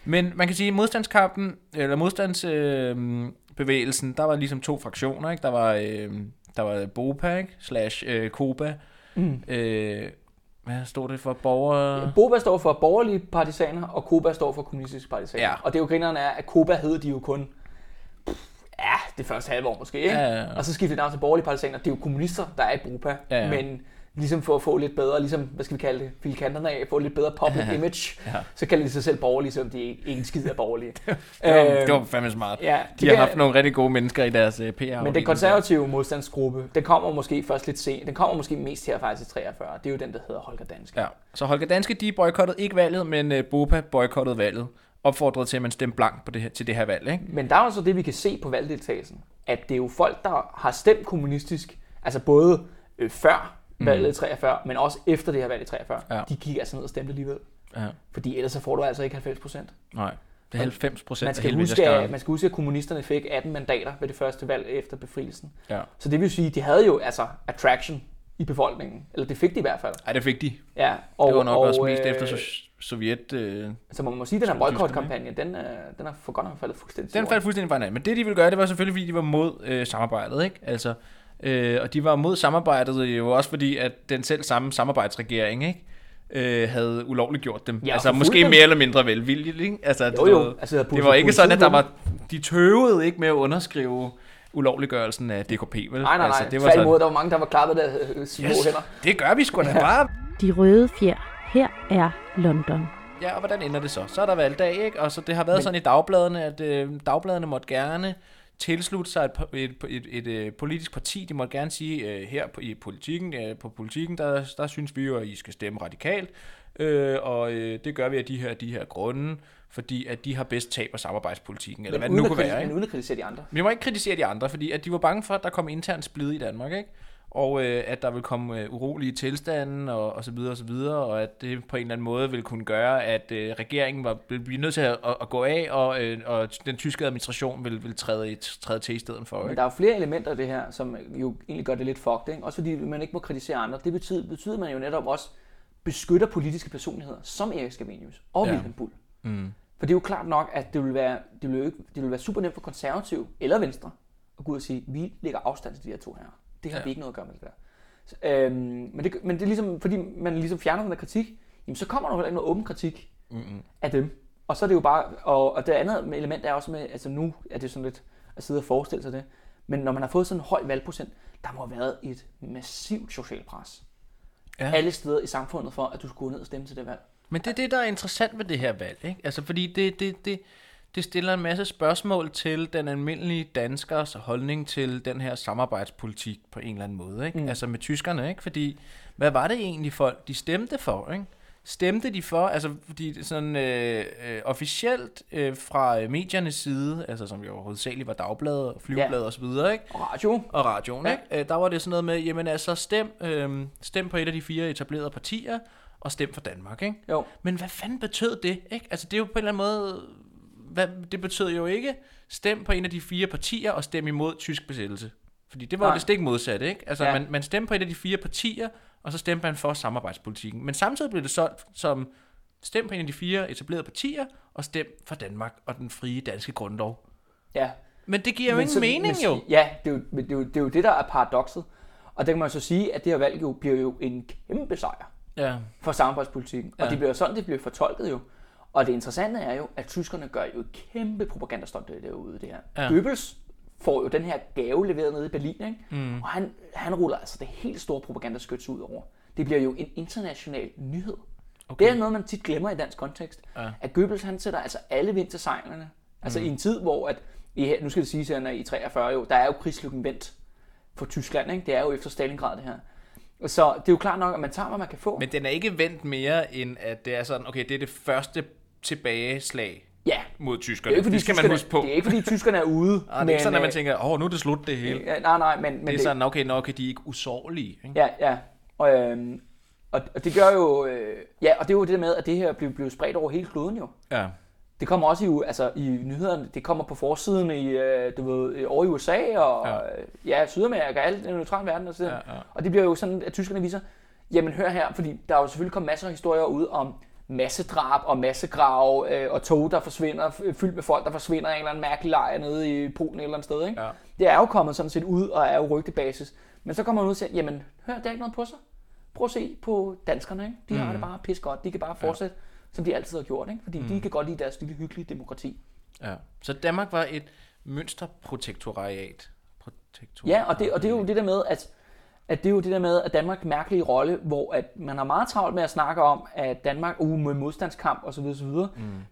men man kan sige, at modstandskampen, eller modstandsbevægelsen, øh, der var ligesom to fraktioner, ikke? Der var, øh, der var BOPA, ikke? Slash øh, KOBA.
Mm.
Øh, hvad stod det for? Borgere...
Boba står for borgerlige partisaner, og Koba står for kommunistiske partisaner.
Ja.
Og det er jo grineren er, at Koba hed de jo kun, ja, det første halve år måske, ikke?
Ja, ja, ja.
Og så skiftede det navn til borgerlige partisaner. Det er jo kommunister, der er i Boba.
Ja, ja.
Men ligesom for at få lidt bedre, ligesom, hvad skal vi kalde det, filikanterne af, få lidt bedre public image,
Ja.
så kalder de sig selv borgerlige, selvom de ikke, ikke en skid er borgerlige.
Det var,
Øhm,
det var fandme smart.
ja,
De har haft nogle rigtig gode mennesker i deres uh, PR
Men den konservative modstandsgruppe, den kommer måske først lidt sent. Den kommer måske mest her faktisk i 43. Det er jo den, der hedder Holger Danske.
Ja. Så Holger Danske, de boykottede ikke valget, men uh, Bopa boykottede valget. Opfordrede til, at man stemte blank på det her, til det her valg. Ikke?
Men der er jo så det, vi kan se på valgdeltagelsen, at det er jo folk, der har stemt kommunistisk, altså både øh, før valget i 43, men også efter det her valg i 43.
Ja.
De gik altså ned og stemte alligevel.
Ja.
Fordi ellers så får du altså ikke 90 procent.
Nej, det er 90 procent
Man
af
skal,
hele
huske, at, man skal huske, at kommunisterne fik 18 mandater ved det første valg efter befrielsen.
Ja.
Så det vil sige, at de havde jo altså attraction i befolkningen. Eller det fik de i hvert fald.
Ej, det fik de.
Ja,
Og, det var nok og, også mest
øh,
efter so- Sovjet. Øh,
Så man må sige, at den her boykot-kampagne, den, øh, den er for godt nok faldet fuldstændig
Den faldt fuldstændig fra hinanden. Men det, de ville gøre, det var selvfølgelig, fordi de var mod øh, samarbejdet. Ikke? Altså, øh, og de var mod samarbejdet jo også fordi, at den selv samme samarbejdsregering ikke? Øh, havde ulovligt gjort dem.
Ja,
altså måske
dem.
mere eller mindre velvilligt. Ikke? Altså,
Jo, jo. Altså,
det var ikke sådan, at der var, de tøvede ikke med at underskrive ulovliggørelsen af DKP, vel?
Nej, nej, nej.
Altså,
det var Tværtimod, der var mange, der var klappet der øh, små
yes,
hænder.
det gør vi sgu da bare.
De røde fjer. Her er London.
Ja, og hvordan ender det så? Så er der valgdag, ikke? Og så det har været
Men...
sådan i dagbladene, at øh, dagbladene måtte gerne tilslutte sig et, et, et, et, et politisk parti. De måtte gerne sige, øh, her på, i politikken, øh, på politikken, der, der synes vi jo, at I skal stemme radikalt. Øh, og øh, det gør vi af de her, de her grunde, fordi at de har bedst tab af samarbejdspolitikken, eller hvad det nu kunne være. Ikke?
Men uden at kritisere de andre.
Men vi må ikke kritisere de andre, fordi at de var bange for, at der kom intern splid i Danmark, ikke? Og øh, at der vil komme øh, urolige tilstande og, og så videre og så videre, og at det på en eller anden måde vil kunne gøre, at øh, regeringen var, vil blive nødt til at, at, at gå af, og, øh, og den tyske administration vil, vil træde, i- træde til i stedet for.
Men
Ikke?
der er jo flere elementer af det her, som jo egentlig gør det lidt fucked. Ikke? Også fordi man ikke må kritisere andre. Det betyder, betyder man jo netop også beskytter politiske personligheder, som Erik Scavenius og
Ja.
ja. Wilhelm Bull.
Mm.
For det er jo klart nok, at det vil være, det vil jo ikke, det vil være super nemt for konservativ eller venstre at gå ud og sige, vi lægger afstand til de her to her. Det har
Ja.
vi ikke noget at gøre med det der. Så, øhm, men, det, men det er ligesom, fordi man ligesom fjerner den der kritik, jamen så kommer der jo heller ikke noget åben kritik
Mm-mm.
af dem. Og så er det jo bare, og, og det andet element er også med, altså nu er det sådan lidt at sidde og forestille sig det, men når man har fået sådan en høj valgprocent, der må have været et massivt socialt pres.
Ja.
Alle steder i samfundet for, at du skulle gå ned og stemme til det valg.
Men det er det, der er interessant ved det her valg. Ikke? Altså, fordi det, det, det, det stiller en masse spørgsmål til den almindelige danskers holdning til den her samarbejdspolitik på en eller anden måde. Ikke? Mm. Altså med tyskerne. Ikke? Fordi, hvad var det egentlig folk, de stemte for? Ikke? Stemte de for, altså fordi sådan øh, øh, officielt øh, fra øh, mediernes side, altså som jo hovedsageligt var dagbladet og flyvebladet
Ja.
og så videre, ikke?
Og radio,
og radioen,
ja.
ikke? Øh, der var det sådan noget med, jamen altså stem, øh, stem på et af de fire etablerede partier, og stem for Danmark, ikke?
jo,
Men hvad fanden betød det, ikke? Altså det er jo på en eller anden måde, hvad, det betød jo ikke, stem på en af de fire partier, og stem imod tysk besættelse. Fordi det var jo
Nej.
det stik modsatte, ikke? Altså
Ja.
man, man stemte på et af de fire partier, og så stemte man for samarbejdspolitikken. Men samtidig blev det solgt som, stem på en af de fire etablerede partier, og stem for Danmark og den frie danske grundlov.
ja.
Men det giver jo
Men
ingen
så-
mening
men,
jo.
Ja, det er jo, men det, er jo, det er jo det, der er paradokset. Og der kan man så sige, at det her valg jo bliver jo en kæmpe sejr
Ja.
for samarbejdspolitikken. Og
Ja.
det bliver jo sådan, det bliver fortolket jo. Og det interessante er jo, at tyskerne gør jo et kæmpe propagandastunt derude, det her.
Ja.
Goebbels får jo den her gave leveret nede i Berlin, ikke?
Mm.
Og han, han ruller altså det helt store propagandaskyts ud over. Det bliver jo en international nyhed. Okay. Det er noget, man tit glemmer i dansk kontekst.
Ja.
At Goebbels, han sætter altså alle vind til sejlene. Altså mm. i en tid, hvor at, i, nu skal det siges, at i 43 jo, der er jo krigslykken vendt for Tyskland, ikke? Det er jo efter Stalingrad det her. Så det er jo klart nok, at man tager, hvad man kan få.
Men den er ikke vendt mere, end at det er sådan, okay, det er det første tilbageslag
ja,
mod
det
tyskerne.
er jo ikke, fordi
det skal man
tyskerne,
huske på.
Det er ikke, fordi tyskerne er ude.
Ah, det er ikke sådan, at man
øh,
tænker, åh, nu er det slut det hele.
Ja, nej, nej, men, men
det er sådan, okay, nok er de ikke usårlige. Ikke?
Ja, ja. Og, øhm, og, og det gør jo... Øh, ja, og det er jo det med, at det her blev, blev spredt over hele kloden jo.
Ja.
Det kommer også i, altså, i nyhederne, det kommer på forsiden i, øh, du ved, over i USA og
Ja.
ja, ja Sydamerika, alt den neutrale verden og så.
Ja, ja.
Og det bliver jo sådan, at tyskerne viser, jamen hør her, fordi der er jo selvfølgelig kommet masser af historier ud om massedrab og massegrave øh, og tog, der forsvinder, fyldt med folk, der forsvinder i en eller anden mærkelig lejr nede i Polen et eller andet sted. Ikke?
Ja.
Det er jo kommet sådan set ud og er jo rygtebasis. Men så kommer man ud og siger, jamen hør, det er ikke noget på sig. Prøv at se på danskerne, ikke? De mm. har det bare pis godt. De kan bare fortsætte, ja. som de altid har gjort, ikke? Fordi mm. de kan godt lide deres lille hyggelige demokrati.
ja. Så Danmark var et mønsterprotektoriat. Protektoriat.
Ja, og det, og det er jo det der med, at at det er jo det der med, at Danmark er mærkelig rolle, hvor at man har meget travlt med at snakke om, at Danmark uh, med modstandskamp osv. osv. Mm.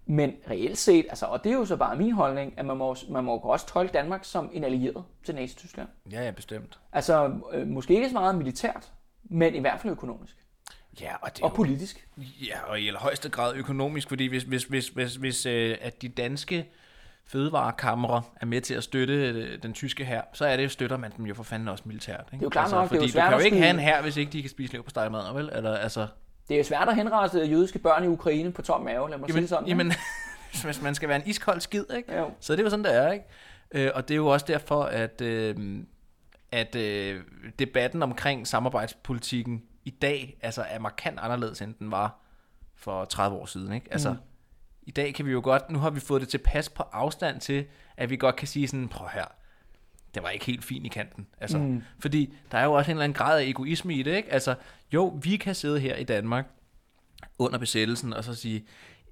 Men reelt set, altså, og det er jo så bare min holdning, at man må, man må også tolke Danmark som en allieret til Nazi-Tyskland.
Ja, ja, bestemt.
Altså, øh, måske ikke så meget militært, men i hvert fald økonomisk.
Ja, og, det er
Og
jo,
politisk.
ja, og i allerhøjeste grad økonomisk, fordi hvis, hvis, hvis, hvis, hvis øh, at de danske fødevarekamre er med til at støtte øh, den tyske her, så er det, støtter man dem jo for fanden også militært. Ikke?
Det er jo klart nok, det er jo
fordi
svært
du kan jo ikke have en her, hvis ikke de kan spise lev på stegmad, vel? Eller, altså,
Det er jo svært at henrette jødiske børn i Ukraine på tom mave, lad mig sige
jamen,
det sådan.
jamen, hvis man skal være en iskold skid, ikke?
Jo.
Så det er jo sådan, det er, ikke? Øh, og det er jo også derfor, at, øh, at øh, debatten omkring samarbejdspolitikken i dag altså er markant anderledes, end den var for 30 år siden, ikke? Altså, mm. I dag kan vi jo godt, nu har vi fået det tilpas på afstand til, at vi godt kan sige sådan, prøv her, det var ikke helt fint i kanten. Altså, mm. Fordi der er jo også en eller anden grad af egoisme i det, ikke? Altså, jo, vi kan sidde her i Danmark under besættelsen og så sige,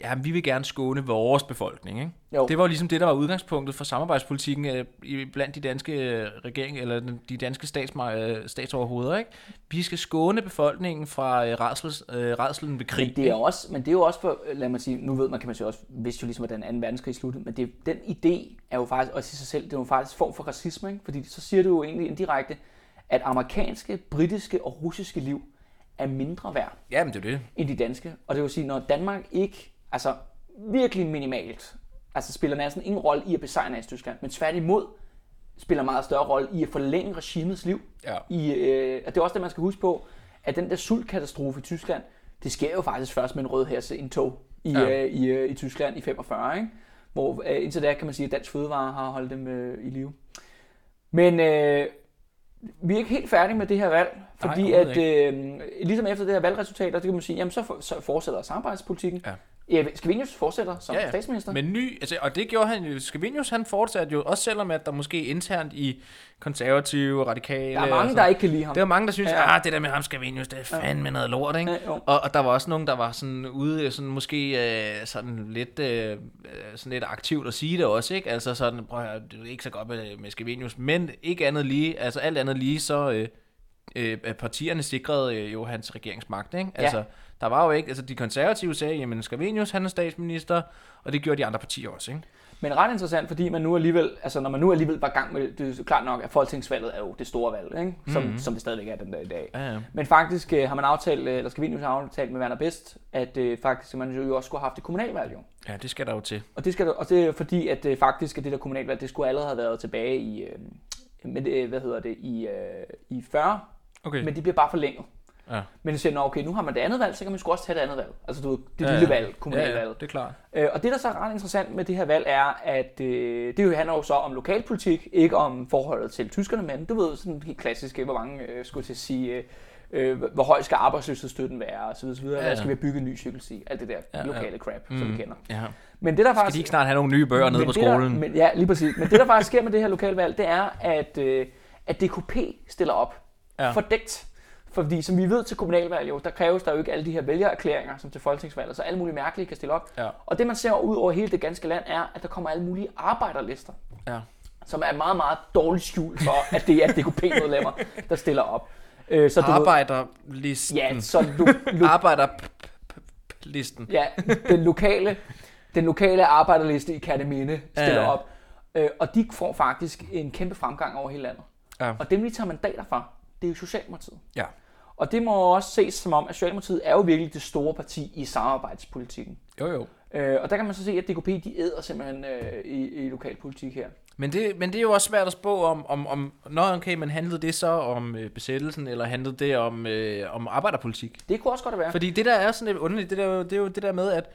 ja, vi vil gerne skåne vores befolkning, ikke?
Jo.
Det var ligesom det, der var udgangspunktet for samarbejdspolitikken øh, i- blandt de danske øh, regering eller den- de danske statsma- øh, statsoverhoveder, ikke? Vi skal skåne befolkningen fra øh, rædsels, øh, rædselen ved krig.
Men det er også, men det er jo også for, lad mig sige, nu ved man, kan man sige også, vidste jo ligesom, hvordan 2. verdenskrig sluttede, men det, den idé er jo faktisk, også i sig selv, det er jo faktisk form for racisme, ikke? fordi så siger du jo egentlig indirekte, at amerikanske, britiske og russiske liv er mindre værd
Ja, men det er det.
end de danske. Og det vil sige, når Danmark ikke, altså virkelig minimalt, altså spiller næsten ingen rolle i at besejre Nazi-Tyskland, men tværtimod spiller meget større rolle i at forlænge regimets liv.
Ja.
I, øh, og det er også det, man skal huske på, at den der sultkatastrofe i Tyskland, det sker jo faktisk først med en rød her en tog i,
Ja.
øh, i, øh, i Tyskland i 45, ikke? Hvor øh, indtil da kan man sige, at dansk fødevare har holdt dem øh, i live. Men øh, vi er ikke helt færdige med det her valg, fordi
Nej,
at øh, ligesom efter det her valgresultat, der kan man sige, jamen så, for, så fortsætter samarbejdspolitikken.
Ja.
Ja, Scavenius fortsætter som
Ja,
ja,
ja.
statsminister.
Men ny, altså, og det gjorde han jo, Scavenius han fortsatte jo, også selvom at der måske internt i konservative, radikale...
der er mange,
altså,
der ikke kan lide ham.
Der var mange, der synes,
Ja.
ja. ah, det der med ham Scavenius, det er fandme noget lort, ikke?
Ja, jo.
og, og der var også nogen, der var sådan ude, sådan måske øh, sådan lidt, øh, sådan lidt aktivt at sige det også, ikke? Altså sådan, prøv at høre, det er ikke så godt med, med Scavenius, men ikke andet lige, altså alt andet lige, så øh, øh, partierne sikrede øh, jo hans regeringsmagt, ikke? Altså, der var jo ikke, altså de konservative sagde, jamen Scavenius, han er statsminister, og det gjorde de andre partier også, ikke?
Men ret interessant, fordi man nu alligevel, altså når man nu alligevel var i gang med, det er klart nok, at folketingsvalget er jo det store valg, ikke? Som, mm-hmm. som det stadigvæk er den dag i dag.
Ja, ja.
Men faktisk øh, har man aftalt, øh, eller skal vi nu have aftalt med Werner Best, at øh, faktisk man jo også skulle have haft et kommunalvalg jo.
Ja, det skal der jo til.
Og det, skal, der- og det er fordi, at øh, faktisk at det der kommunalvalg, det skulle allerede have været tilbage i, øh, med, øh, hvad hedder det, i, øh, i 40,
Okay.
men det bliver bare forlænget.
Ja.
Men så siger, Nå, okay, nu har man det andet valg, så kan man sgu også tage det andet valg. Altså du ved, det
Ja,
lille valg, kommunalvalget.
Ja, ja, det er klart.
Øh, og det, der så er ret interessant med det her valg, er, at øh, det jo handler jo så om lokalpolitik, ikke om forholdet til tyskerne, men du ved, sådan helt klassisk, hvor mange, øh, skulle til at sige, øh, øh, hvor høj skal arbejdsløshedsstøtten være, og så videre, så videre.
Ja,
Ja. Skal vi bygge en ny cykelsti? Alt det der
Ja, ja.
lokale crap, mm. som vi kender.
Ja.
Men det der
Skal
faktisk...
de ikke snart have nogle nye bøger nede på
det, der-
skolen?
Men, ja, lige præcis. Men det, der faktisk sker med det her lokalvalg, det er, at, øh, at DKP stiller op.
Ja.
Fordækt. Fordi som vi ved til kommunalvalg, jo, der kræves der jo ikke alle de her vælgererklæringer, som til folketingsvalget, så alle mulige mærkelige kan stille op.
Ja.
Og det man ser ud over hele det ganske land, er, at der kommer alle mulige arbejderlister,
Ja.
som er meget, meget dårligt skjult for, at det er DKP-medlemmer, der stiller op. Øh, så du
Arbejderlisten.
Ja, så du, lu,
Arbejderlisten.
Ja, den lokale, den lokale arbejderliste i Kataminde stiller
ja.
op. Øh, og de får faktisk en kæmpe fremgang over hele landet.
Ja.
Og dem, vi tager mandater fra, det er jo Socialdemokratiet.
Ja.
Og det må også ses som om, at Socialdemokratiet er jo virkelig det store parti i samarbejdspolitikken.
Jo, jo.
Øh, og der kan man så se, at DKP de æder simpelthen øh, i, i lokalpolitik her.
Men det, men det er jo også svært at spå om, om, om Nå, okay, men handlede det så om øh, besættelsen, eller handlede det om, øh, om arbejderpolitik?
Det kunne også godt være.
Fordi det der er sådan lidt underligt, det, der, er det er jo det der med, at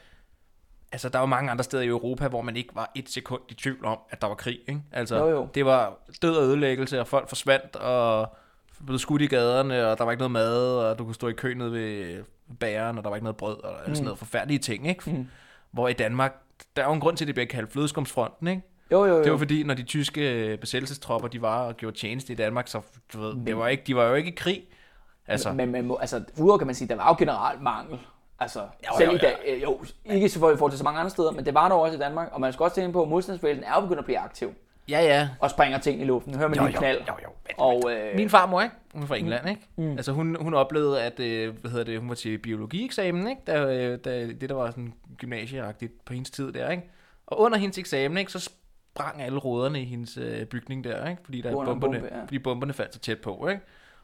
altså, der er jo mange andre steder i Europa, hvor man ikke var et sekund i tvivl om, at der var krig. Ikke? Altså,
Jo, jo.
Det var død og ødelæggelse, og folk forsvandt, og blev skudt i gaderne, og der var ikke noget mad, og du kunne stå i kø nede ved bageren, og der var ikke noget brød, og mm. sådan noget forfærdelige ting. Ikke?
Mm.
Hvor i Danmark, der er jo en grund til, at det bliver kaldt flødeskumsfronten, ikke?
Jo, jo, jo.
Det var fordi, når de tyske øh, besættelsestropper, de var og gjorde tjeneste i Danmark, så du ved, det var ikke, de var jo ikke i krig. Altså,
Men man må, altså, udover kan man sige, der var jo generelt mangel. Altså,
Jo,
selv
jo,
i dag, øh, jo, ikke så for, i forhold til så mange andre steder, men det var der også i Danmark, og man skal også tænke på, at modstandsbevægelsen er jo begyndt at blive aktiv.
Ja, ja.
og springer ting i luften. Hører man
Jo,
lige
jo,
knald.
jo, jo. Men,
Og, øh,
Min farmor, ikke? Hun er fra England, ikke?
Mm.
Altså hun, hun oplevede, at øh, hvad hedder det, hun var til biologieksamen, ikke? Da, øh, da det der var sådan gymnasieagtigt på hendes tid der, ikke? Og under hendes eksamen, ikke, så sprang alle ruderne i hendes øh, bygning der, ikke? Fordi, der
Under
bomberne,
bombe, ja.
fordi bomberne faldt så tæt på, ikke?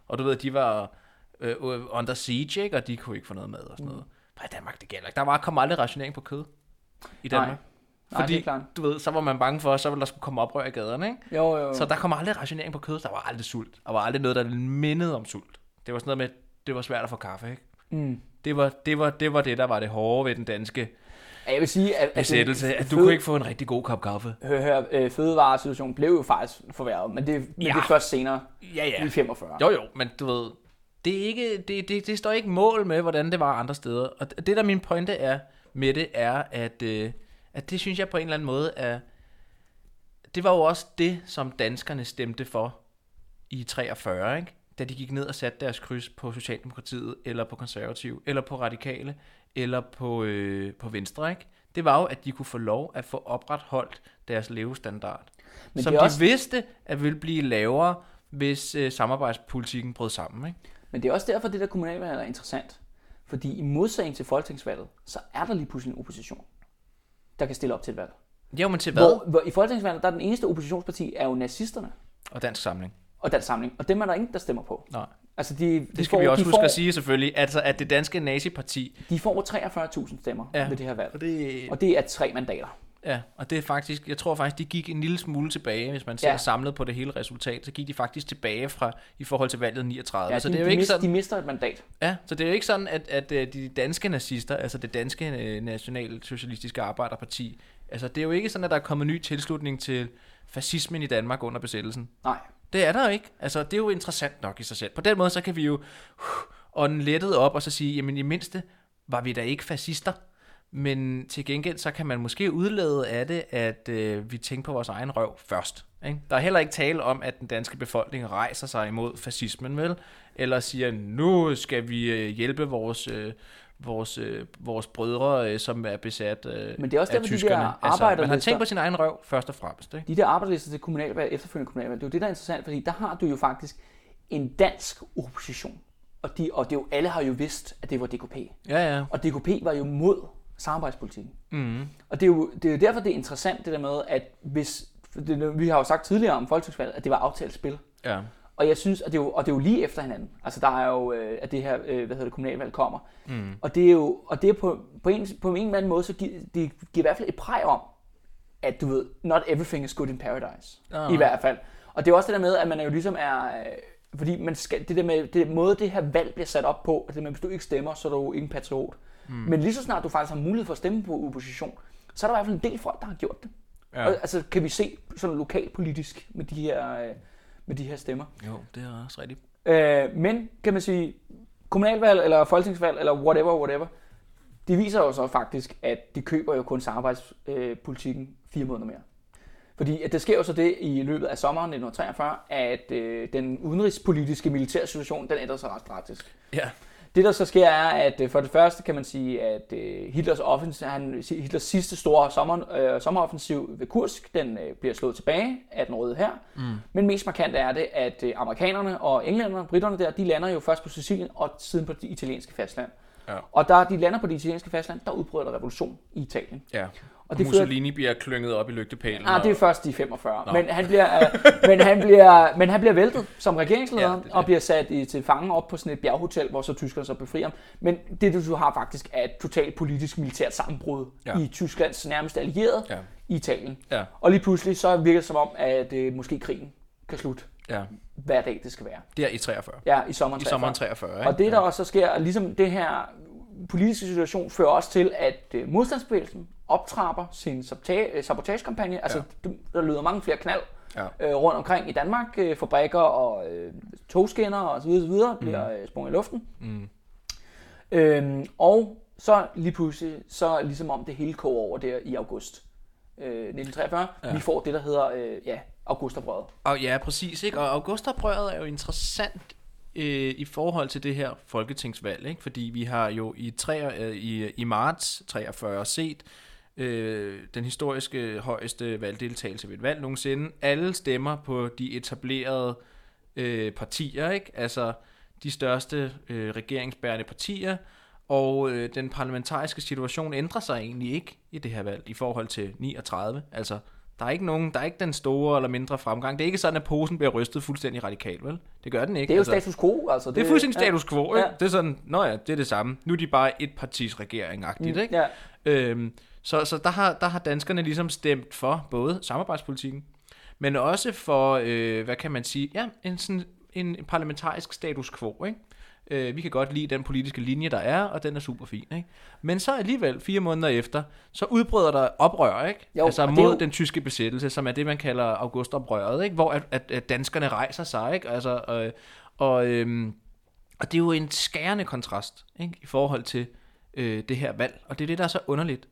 Og du ved, de var øh, øh, under siege, ikke? Og de kunne ikke få noget mad og sådan noget. Nej, i Danmark, det gælder ikke. Der var kom aldrig rationering på kød i Danmark.
Nej. Nej,
Fordi,
det er klart.
du ved, så var man bange for, så ville der skulle komme oprør i gaderne, ikke?
Jo, jo, jo.
Så der kom aldrig rationering på kød. Der var aldrig sult. Der var aldrig noget, der mindede om sult. Det var sådan noget med, det var svært at få kaffe, ikke?
Mm.
Det var det, var, det, var det der var det hårde ved den danske
Jeg vil sige, at, at
besættelse. At du
føde-
kunne ikke få en rigtig god kop kaffe.
Hør, hør, øh, fødevaresituationen blev jo faktisk forværret, men det, men
Ja.
det er først senere
Ja, ja.
i 45.
Jo, jo, men du ved, det, er ikke, det, det, det står ikke mål med, hvordan det var andre steder. Og det det, der min pointe er med det, er, at, øh, at det synes jeg på en eller anden måde er... Det var jo også det, som danskerne stemte for i 43, ikke? Da de gik ned og satte deres kryds på Socialdemokratiet, eller på Konservativ, eller på Radikale, eller på, øh, på Venstre, ikke? Det var jo, at de kunne få lov at få opretholdt deres levestandard.
Men
som de også...
også-
vidste, at ville blive lavere, hvis øh, samarbejdspolitikken brød sammen, ikke?
Men det er også derfor, det der kommunalvalg er interessant. Fordi i modsætning til folketingsvalget, så er der lige pludselig en opposition, der kan stille op til et valg.
Jo, men til hvad?
Hvor, hvor i folketingsvalget, der er den eneste oppositionsparti, er jo nazisterne
Og Dansk Samling.
og Dansk Samling. Og dem er der ingen, der stemmer på.
Nej.
Altså, de, de
Det skal vi også huske
får,
at sige selvfølgelig, altså at det danske naziparti,
De får 43.000 stemmer
ja.
ved det her valg.
og det,
Og det er tre mandater.
Ja, og det er faktisk, jeg tror faktisk, de gik en lille smule tilbage, hvis man ser
Ja.
samlet på det hele resultat, så gik de faktisk tilbage fra i forhold til valget 39.
Ja,
så
de,
det er jo
de,
ikke
mister,
sådan,
de mister et mandat.
ja, så det er jo ikke sådan, at, at øh, de danske nazister, altså det danske øh, nationale socialistiske arbejderparti, altså det er jo ikke sådan, at der er kommet ny tilslutning til fascismen i Danmark under besættelsen.
Nej.
Det er der jo ikke. Altså, det er jo interessant nok i sig selv. På den måde, så kan vi jo uh, ånde lettet op og så sige, jamen i mindste var vi da ikke fascister. Men til gengæld, så kan man måske udlede af det, at øh, vi tænker på vores egen røv først. Ikke? Der er heller ikke tale om, at den danske befolkning rejser sig imod fascismen, vel? Eller siger, nu skal vi øh, hjælpe vores, øh, vores, øh, vores brødre, øh, som er besat øh,
Men det er også derfor, de der
tyskerne. Altså, man har
arbejderlister-
tænkt på sin egen røv først og fremmest. Ikke?
De der arbejderlister til kommunalvalg, efterfølgende kommunalvalg, det er jo det, der er interessant, fordi der har du jo faktisk en dansk opposition. Og, de, og det er jo, alle har jo vidst, at det var DKP.
Ja, ja.
Og DKP var jo mod samarbejdspolitikken.
Mm.
Og det er, jo, det er jo derfor, det er interessant det der med, at hvis, det, vi har jo sagt tidligere om folketingsvalget, at det var aftalt spil.
Ja.
Og jeg synes, at det er jo, og det er jo lige efter hinanden. Altså der er jo, øh, at det her, øh, hvad hedder det, kommunalvalg kommer.
Mm.
Og det er jo, og det er på, på, en, på en eller anden måde, så giver, det giver i hvert fald et præg om, at du ved, not everything is good in paradise.
Nej.
I hvert fald. Og det er også det der med, at man jo ligesom er, øh, fordi man skal, det der med, det måde det her valg bliver sat op på, at det med, hvis du ikke stemmer, så er du ikke en patriot. Mm. Men lige så snart du faktisk har mulighed for at stemme på opposition, så er der i hvert fald en del folk, der har gjort det.
Ja.
Og, altså kan vi se sådan lokalpolitisk med de her, øh, med de her stemmer.
Jo, det er også rigtigt.
Øh, men kan man sige, kommunalvalg eller folketingsvalg eller whatever, whatever, det viser jo så faktisk, at de køber jo kun samarbejdspolitikken fire måneder mere. Fordi at det sker jo så det i løbet af sommeren 1943, at øh, den udenrigspolitiske militære situation, den ændrer sig ret drastisk.
Ja.
Det der så sker er, at øh, for det første kan man sige, at øh, Hitlers, offensiv, han, Hitlers sidste store sommer, øh, sommeroffensiv ved Kursk, den øh, bliver slået tilbage af den røde her. Mm. Men mest markant er det, at øh, amerikanerne og englænderne, britterne der, de lander jo først på Sicilien og siden på det italienske fastland.
Ja.
Og da de lander på det italienske fastland, der udbryder der revolution i Italien.
Ja.
Og
Og
det
Mussolini bliver klynget op i lygtepælen.
Ah, det er
og-
først i 45.
Nå.
Men han, bliver, øh, men, han bliver, men han bliver væltet som regeringsleder
Ja,
ja,
det det.
og bliver sat i, til fange op på sådan et bjerghotel, hvor så tyskerne så befrier ham. Men det, du har faktisk, er et totalt politisk militært sammenbrud
Ja.
ja. i Tysklands nærmeste allierede
Ja.
i Italien.
Ja.
Og lige pludselig så virker det som om, at øh, måske krigen kan slutte
Ja.
hver dag, det skal være.
Det er i 43.
Ja, i sommeren
I
43.
sommeren 43, ikke?
Og det, der også så sker, ligesom det her politiske situation, fører også til, at øh, modstandsbevægelsen optrapper sin øh, sabotagekampagne. Altså,
Ja.
der lyder mange flere knald
Ja.
øh, rundt omkring i Danmark. Øh, fabrikker og øh, togskinner og så videre, så videre bliver øh, sprunget i luften.
Mm.
Øhm, og så lige pludselig, så ligesom om det hele koger over der i august øh, 1943.
Ja.
Vi får det, der hedder øh, ja, augustoprøret.
Og ja, præcis. Ikke? Og augustoprøret er jo interessant øh, i forhold til det her folketingsvalg, ikke? fordi vi har jo i, tre, øh, i, i marts 43 set øh, den historiske højeste valgdeltagelse ved et valg nogensinde. Alle stemmer på de etablerede øh, partier, ikke? Altså de største øh, regeringsbærende partier, og øh, den parlamentariske situation ændrer sig egentlig ikke i det her valg i forhold til 39. Altså, der er ikke nogen, der er ikke den store eller mindre fremgang. Det er ikke sådan, at posen bliver rystet fuldstændig radikalt, vel? Det gør den ikke.
Det er jo
altså,
status quo, altså.
det er fuldstændig status quo, ikke?
Ja.
Det er sådan, nå ja, det er det samme. Nu er de bare et partis regering-agtigt, ikke?
Ja.
Øhm, så så der, har, der har danskerne ligesom stemt for både samarbejdspolitikken, men også for, øh, hvad kan man sige, ja, en, sådan, en parlamentarisk status quo, ikke? Øh, vi kan godt lide den politiske linje, der er, og den er super fin, ikke? Men så alligevel, fire måneder efter, så udbryder der oprør, ikke?
Jo,
altså mod
jo-
den tyske besættelse, som er det, man kalder augustoprøret, ikke? Hvor at, at, at danskerne rejser sig, ikke? Altså, øh, og, øhm, og det er jo en skærende kontrast, ikke? I forhold til øh, det her valg, og det er det, der er så underligt.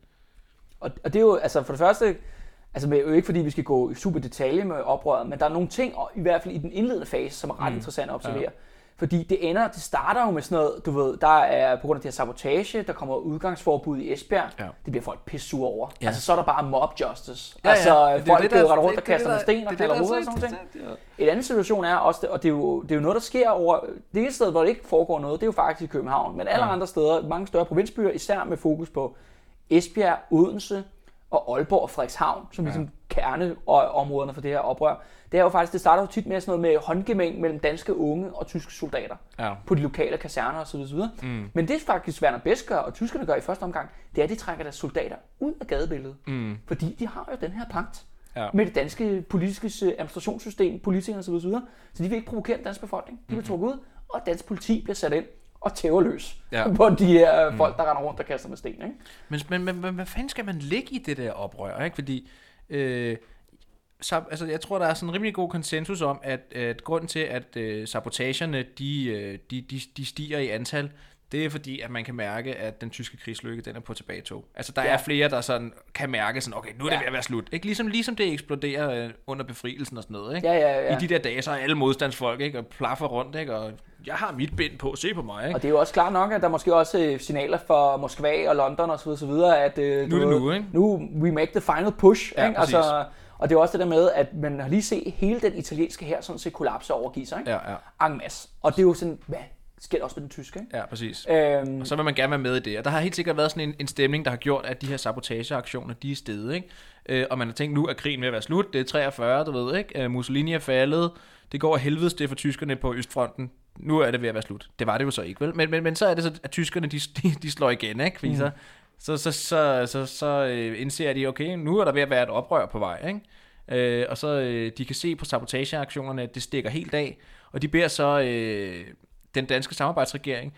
Og, og det er jo, altså for det første, altså det er jo ikke fordi, vi skal gå i super detalje med oprøret, men der er nogle ting, i hvert fald i den indledende fase, som er ret mm. interessant at observere. Ja. Fordi det ender, det starter jo med sådan noget, du ved, der er på grund af det her sabotage, der kommer udgangsforbud i Esbjerg.
Ja.
Det bliver folk pisse over. Ja.
Ja.
Altså så er der bare mob justice.
Ja, ja.
Altså
Det
folk render rundt og
er
kaster med sten og
er
kalder
det, der er
hoveder og
så
sådan noget.
interessant,
En anden situation er også, og det er, jo, det er jo noget, der sker over... Det eneste sted, hvor det ikke foregår noget, det er jo faktisk i København. Men alle
Ja.
andre steder, mange større provinsbyer, især med fokus på Esbjerg, Odense og Aalborg og Frederikshavn, som ligesom kerneområderne for det her oprør. Det er jo faktisk, det starter jo tit med sådan noget med håndgemæng mellem danske unge og tyske soldater
Ja.
på de lokale kaserner osv. osv. Mm. Men det faktisk Werner Best gør, og tyskerne gør i første omgang, det er, at de trækker deres soldater ud af gadebilledet. Mm. Fordi de har jo den her pagt
Ja.
med det danske politiske administrationssystem, politikerne osv. osv. Så de vil ikke provokere den danske befolkning. De vil trukket ud, og dansk politi bliver sat ind og tæver løs
Ja.
på de her mm. folk, der render rundt og kaster med sten. Ikke?
Men, men, men, men hvad fanden skal man ligge i det der oprør, ikke? Fordi, øh, så, altså, jeg tror, der er sådan en rimelig god konsensus om, at, at grunden til, at øh, sabotagerne, de, øh, de, de, de stiger i antal, det er fordi, at man kan mærke, at den tyske krigslykke, den er på tilbagetog. Altså, der
Ja.
er flere, der sådan kan mærke sådan, okay, nu er det
Ja.
ved at være slut. Ikke? Ligesom, ligesom det eksploderer øh, under befrielsen og sådan noget, ikke?
Ja, ja, ja.
I de der dage, så er alle modstandsfolk, ikke? Og plaffer rundt, ikke? Og jeg har mit bind på, se på mig, ikke?
Og det er jo også klart nok, at der er måske også øh, signaler fra Moskva og London og så videre, så videre at øh,
Nu er det nu, ikke?
Nu we make the final push.
Ja,
ikke?
præcis.
Og det er også det der med, at man har lige set hele den italienske her sådan set kollapse og overgive sig. Ikke?
Ja, ja,
En masse. Og det er jo sådan, hvad sker der også med den tyske? Ikke?
ja, præcis.
Øhm,
Og så vil man gerne være med i det. Og der har helt sikkert været sådan en, en stemning, der har gjort, at de her sabotageaktioner, de er steget, ikke? Øh, og man har tænkt, nu er krigen ved at være slut. Det er 43, du ved, ikke? Øh, Mussolini er faldet. Det går helvedes det for tyskerne på Østfronten. Nu er det ved at være slut. Det var det jo så ikke, vel? Men, men, men så er det så, at tyskerne, de, de, de slår igen, ikke? Fordi mm. så, så, så, så, så, så øh, indser de, okay, nu er der ved at være et oprør på vej, ikke? Øh, og så øh, de kan se på sabotageaktionerne, at det stikker helt af. Og de beder så øh, den danske samarbejdsregering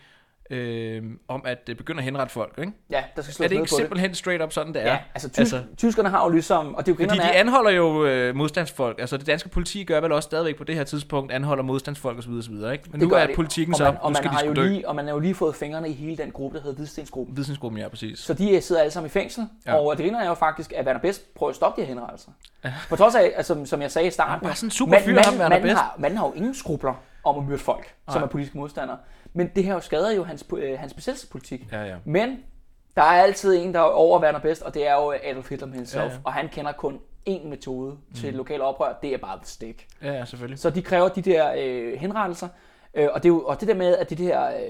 øh, om at øh, begynde at henrette folk, ikke?
ja, der skal
Er
slås
det
ned
ikke simpelthen straight up sådan, det
det.
er?
Ja, altså, tysk, altså tyskerne har jo ligesom, og det er jo
fordi de
er,
anholder jo øh, modstandsfolk. Altså det danske politi gør vel også stadigvæk på det her tidspunkt, anholder modstandsfolk osv. osv. Ikke? Men
det
nu
gør
er
de.
politikken
og
så,
man, og
nu
man
skal de
har jo
dø.
lige, Og man har jo lige fået fingrene i hele den gruppe, der hedder Hvidstensgruppen.
Vidensgruppen, ja, præcis.
Så de sidder alle sammen i fængsel,
Ja.
ja. og det griner er jo faktisk, at Werner Best prøver at stoppe de her henrettelser. Ja. På trods af, altså, som jeg sagde i starten,
er bare sådan en super fyr,
mand-
ham, Werner
manden
Best.
har, manden har jo ingen skrubler om at myrde folk, som er politiske modstandere. Men det her jo skader jo hans, øh, hans besættelsespolitik.
Ja, ja.
Men der er altid en, der er over Werner Best, og det er jo Adolf Hitler himself.
Ja,
Ja. Og han kender kun én metode mm. til lokale oprør, det er bare the stick.
Ja, ja, selvfølgelig.
Så de kræver de der øh, henrettelser. Øh, og, det er jo, og det der med, at det der øh,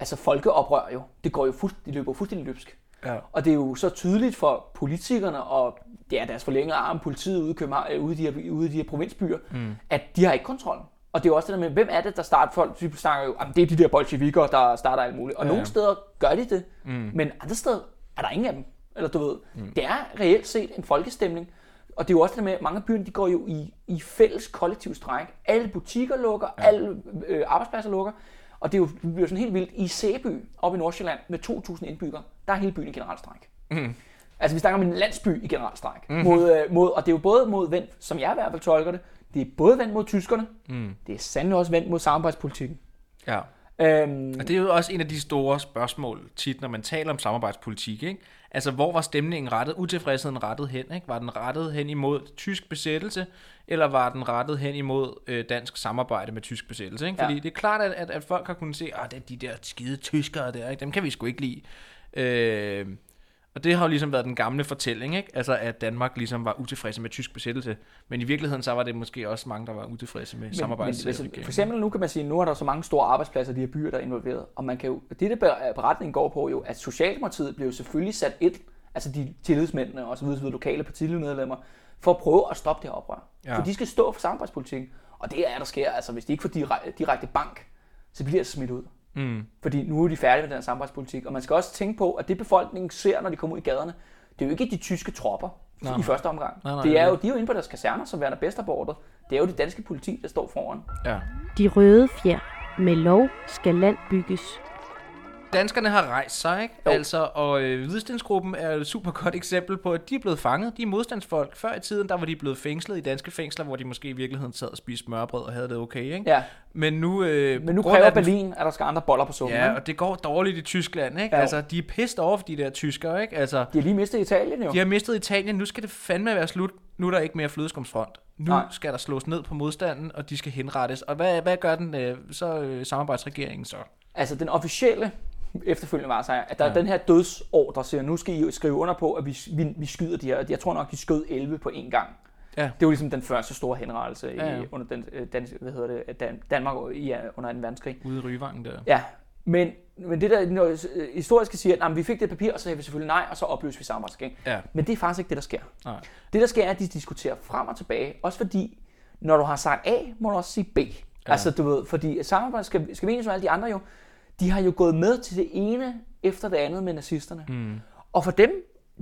altså folkeoprør jo, det går jo fuld, de løber fuldstændig løbsk.
Ja.
Og det er jo så tydeligt for politikerne og ja, deres forlængede arm, politiet ude i, København, øh, ude i, de, her, ude i de her provinsbyer, mm. at de har ikke kontrollen. Og det er jo også det der med, hvem er det, der starter folk? De snakker jo, det er de der bolsjevikker, der starter alt muligt. Og
Ja,
nogle steder gør de det, mm. men andre steder er der ingen af dem. Eller du ved, mm. det er reelt set en folkestemning. Og det er jo også det der med, at mange af byerne, de går jo i, i fælles kollektiv stræk. Alle butikker lukker, ja. alle øh, arbejdspladser lukker. Og det, er jo, det bliver sådan helt vildt. I Sæby, oppe i Nordsjælland, med 2.000 indbyggere, der er hele byen i generalstræk.
Mm.
Altså vi snakker om en landsby i generalstræk. Mm. Mod, øh, mod, og det er jo både mod vendt, som jeg i hvert fald tolker det, det er både vendt mod tyskerne,
Mm.
det er sandelig også vendt mod samarbejdspolitikken.
ja.
Øhm,
Og det er jo også en af de store spørgsmål tit, når man taler om samarbejdspolitik. Ikke? Altså, hvor var stemningen rettet, utilfredsheden rettet hen? Ikke? Var den rettet hen imod tysk besættelse, eller var den rettet hen imod øh, dansk samarbejde med tysk besættelse? Ikke? Fordi
Ja.
det er klart, at, at, at folk har kunnet se, at det er de der skide tyskere der, ikke? dem kan vi sgu ikke lide. Øh, Og det har jo ligesom været den gamle fortælling, ikke? Altså, at Danmark ligesom var utilfredse med tysk besættelse. Men i virkeligheden, så var det måske også mange, der var utilfredse med samarbejdsregeringen.
hvis, for eksempel nu kan man sige, nu er der så mange store arbejdspladser de her byer, der er involveret. Og man kan jo, det der ber- beretningen går på jo, at Socialdemokratiet blev selvfølgelig sat ind, altså de tillidsmændene og så videre, så videre lokale partimedlemmer, for at prøve at stoppe det her oprør.
Ja.
For de skal stå for samarbejdspolitikken. Og det er, der sker, altså hvis de ikke får direkte, bank, så bliver det smidt ud.
Mm.
Fordi nu er de færdige med den her samarbejdspolitik. Og man skal også tænke på, at det befolkningen ser, når de kommer ud i gaderne, det er jo ikke de tyske tropper
Nej.
i første omgang.
Nej, nej,
det er jo, de er jo inde på deres kaserner, som på ordret. Det er jo det danske politi, der står foran.
Ja.
De røde fjer. Med lov skal land bygges.
Danskerne har rejst sig, ikke?
Jo.
Altså, og øh, Hvidstensgruppen er et super godt eksempel på, at de er blevet fanget. De er modstandsfolk. Før i tiden, der var de blevet fængslet i danske fængsler, hvor de måske i virkeligheden sad og spiste smørbrød og havde det okay, ikke?
Ja,
Men nu... Øh,
men nu kræver
den-
Berlin, at der skal andre boller på summen.
Ja,
Ja,
og det går dårligt i Tyskland, ikke?
Ja.
Altså, de er pissed over for de der tyskere, ikke? Altså,
de har lige mistet Italien jo.
de har mistet Italien. Nu skal det fandme være slut. Nu er der ikke mere flødeskumsfront. Nu
Nej.
skal der slås ned på modstanden, og de skal henrettes. Og hvad, hvad gør den øh, så øh, samarbejdsregeringen så?
Altså den officielle efterfølgende var så, at der
Ja.
er den her dødsordre, siger, nu skal I skrive under på, at vi, vi, vi skyder de her. Jeg tror nok, de skød 11 på én gang.
Ja.
Det var ligesom den første store henrettelse
Ja,
ja, i, under den, øh, dansk, hvad hedder det, Dan, Danmark i, ja, under 2. verdenskrig.
Ude i Ryvangen der.
Ja, men, men det der når, øh, historisk siger, at nej, men vi fik det papir, og så sagde vi selvfølgelig nej, og så opløste vi samarbejdsregering.
Ja.
Men det er faktisk ikke det, der sker.
Nej.
Det, der sker, er, at de diskuterer frem og tilbage, også fordi, når du har sagt A, må du også sige B. Ja. Altså, du ved, fordi samarbejdet skal, skal vi med alle de andre jo, de har jo gået med til det ene efter det andet med nazisterne.
Mm.
Og for dem,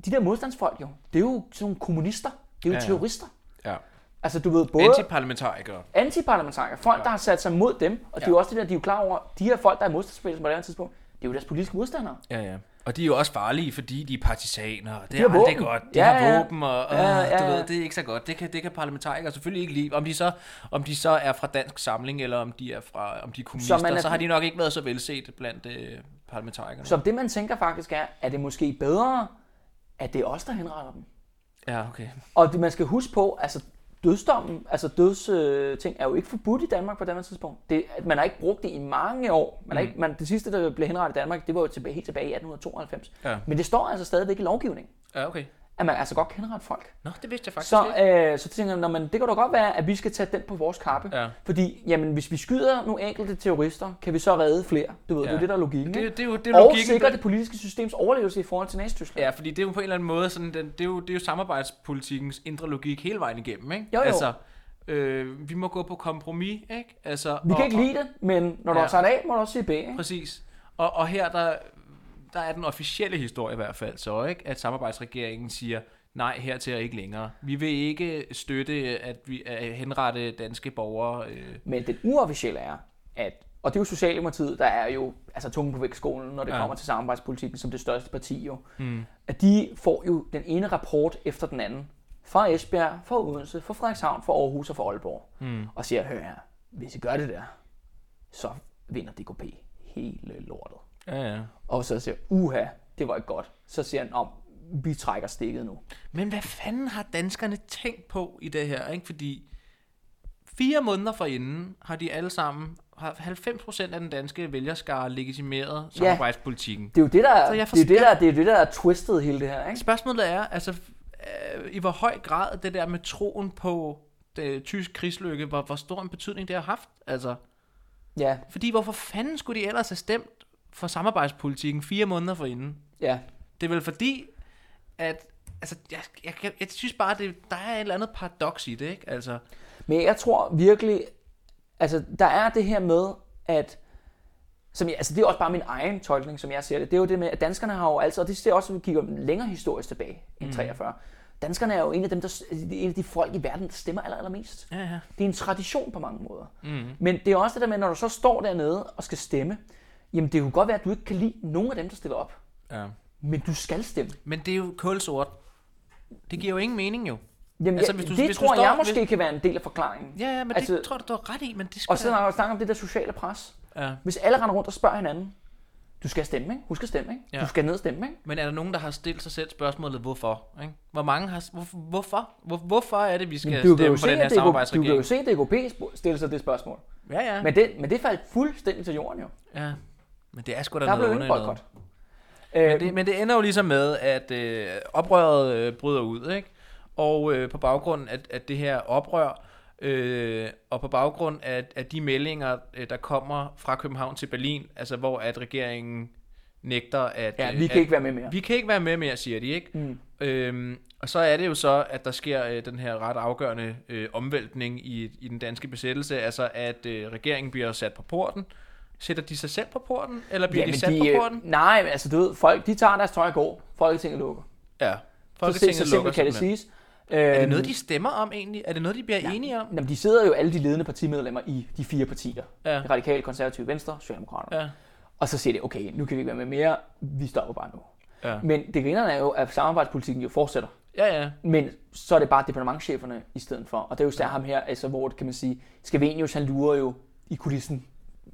de der modstandsfolk jo, det er jo sådan nogle kommunister, det er jo
Ja,
ja,
ja.
terrorister.
Ja.
Altså, du ved, både
Antiparlamentarikere.
antiparlamentarikere, folk,
Ja.
ja. der har sat sig mod dem, og det er
Ja.
jo også det der, de er jo klar over, de her folk, der er modstandsbevægelsen på det her tidspunkt, det er jo deres politiske modstandere.
Ja, ja. Og de er jo også farlige, fordi de er partisaner. og Det
De
er
har
aldrig
våben.
godt. De
Ja,
har våben, og, og
Ja, ja,
du ved, det er ikke så godt. Det kan, det kan parlamentarikere selvfølgelig ikke lide. Om de så, om de så er fra Dansk Samling, eller om de er fra om de er kommunister, så,
er-
så har de nok ikke været så velset blandt øh, parlamentarikerne.
Så det, man tænker faktisk er, er det måske bedre, at det er os, der henretter dem?
Ja, okay.
Og det, man skal huske på, altså dødsdommen, altså dødsting, øh, ting er jo ikke forbudt i Danmark på det tidspunkt. Det, man har ikke brugt det i mange år. Man
Mm.
ikke, man, det sidste, der blev henrettet i Danmark, det var jo tilbage, helt tilbage i 1892.
Ja.
Men det står altså stadigvæk i lovgivningen,
Ja, okay.
At man altså godt kan henrette folk.
Nå, det vidste jeg faktisk
Så,
ikke.
øh, så tænker jeg, "Nå, men det kan da godt være, at vi skal tage den på vores kappe.
Ja.
Fordi, jamen, hvis vi skyder nogle enkelte terrorister, kan vi så redde flere. Du ved,
Ja.
det er det, der er logikken.
Det, det, er jo, det er
og
logikken.
sikre det politiske systems overlevelse i forhold til Nazi-Tyskland.
Ja, fordi det er jo på en eller anden måde sådan, den, det, er jo, det er jo samarbejdspolitikkens indre logik hele vejen igennem, ikke?
Jo, jo.
Altså, øh, vi må gå på kompromis, ikke? Altså,
Vi kan ikke lide det, men når du
Ja.
har sagt A, må du også sige B. Ikke?
Præcis. Og, og her, der, der er den officielle historie i hvert fald så, ikke? At samarbejdsregeringen siger, nej, hertil er ikke længere. Vi vil ikke støtte, at vi at henrette danske borgere. Øh,
Men den uofficielle er, at, og det er jo Socialdemokratiet, der er jo altså tungen på vægtskolen, når det
ja.
kommer til samarbejdspolitikken som det største parti jo.
mm.
At de får jo den ene rapport efter den anden. Fra Esbjerg, fra Odense, fra Frederikshavn, fra Aarhus og fra Aalborg.
Mm.
Og siger, hør her, hvis I gør det der, så vinder DKP hele lortet.
Ja, ja.
Og så siger uha, det var ikke godt. Så siger han, om vi trækker stikket nu.
Men hvad fanden har danskerne tænkt på i det her, ikke? Fordi fire måneder forinden har de alle sammen, har 90% af den danske vælgerskare legitimeret samarbejdspolitikken.
Det er jo det, der, det er, det, der, det er det, der er twistet hele det her, ikke?
Spørgsmålet er, altså, øh, i hvor høj grad det der med troen på det tysk krigslykke, hvor, hvor stor en betydning det har haft. Altså,
Ja,
fordi hvorfor fanden skulle de ellers have stemt for samarbejdspolitikken fire måneder forinden?
ja.
Det er vel fordi, at altså, jeg, jeg, jeg, jeg synes bare, det, der er et eller andet paradoks i det, ikke? Altså,
Men jeg tror virkelig, altså der er det her med, at som jeg, altså det er også bare min egen tolkning, som jeg ser det. Det er jo det med, at danskerne har jo altid, og det ser også, når vi kigger længere historisk tilbage end 43. Danskerne er jo en af dem, der, en af de folk i verden, der stemmer aller, allermest.
ja, ja.
Det er en tradition på mange måder.
Mm.
Men det er også det der med, når du så står dernede og skal stemme, jamen det kunne godt være, at du ikke kan lide nogen af dem, der stiller op.
ja.
Men du skal stemme.
Men det er jo kulsort. Det giver jo ingen mening jo.
Jamen,
Altså, hvis du-
det
hvis du
tror
står-
jeg måske
hvis-
kan være en del af forklaringen.
Ja, ja, men altså, det tror du, du har ret i, men det skal
Og så når jeg snakker om det der sociale pres.
ja.
Hvis alle render rundt og spørger hinanden, du skal stemme, ikke? Husk at stemme, ikke?
Ja.
Du skal ned og stemme, ikke?
Men er der nogen, der har stillet sig selv spørgsmålet, hvorfor? Ikke? Hvor mange har... Hvor, hvorfor? Hvor, hvorfor er det, vi skal
du kan
stemme på
se,
den her
DK, du kan
samarbejdsregering?
jo se, at DKP sp- stille sig det spørgsmål.
Ja, ja. Men,
Men det, men det faldt fuldstændig til jorden jo.
ja. Men det er sgu da
Der
noget underligt noget.
boykot.
Men det, men det ender jo ligesom med, at øh, oprøret øh, bryder ud, ikke? Og øh, på baggrund af, af det her oprør, øh, og på baggrund af, af de meldinger, øh, der kommer fra København til Berlin, altså hvor at regeringen nægter at...
Ja,
øh,
vi kan
at,
ikke være med mere.
Vi kan ikke være med mere, siger de, ikke?
Mm.
Øhm, og så er det jo så, at der sker øh, den her ret afgørende øh, omvæltning i, i den danske besættelse, altså at øh, regeringen bliver sat på porten. Sætter de sig selv på porten, eller bliver
Ja,
de sat
de,
på
øh,
porten?
Nej, men altså du ved, folk de tager deres tøj og går. Folketinget lukker.
Ja,
Så,
Folketinget
så
lukker
simpelt kan det
simpelthen.
siges.
Er det
Øhm,
noget, de stemmer om egentlig? Er det noget, de bliver
Ja.
enige om?
Jamen, de sidder jo alle de ledende partimedlemmer i de fire partier.
Ja.
Det radikale, konservative, venstre, socialdemokraterne.
Ja.
Og så siger de, okay, nu kan vi ikke være med mere, vi stopper bare nu.
Ja.
Men det grinerne er jo, at samarbejdspolitikken jo fortsætter.
Ja, ja.
Men så er det bare departementcheferne i stedet for. Og det er jo især ham her, altså, hvor kan man sige, Skavenius han lurer jo i kulissen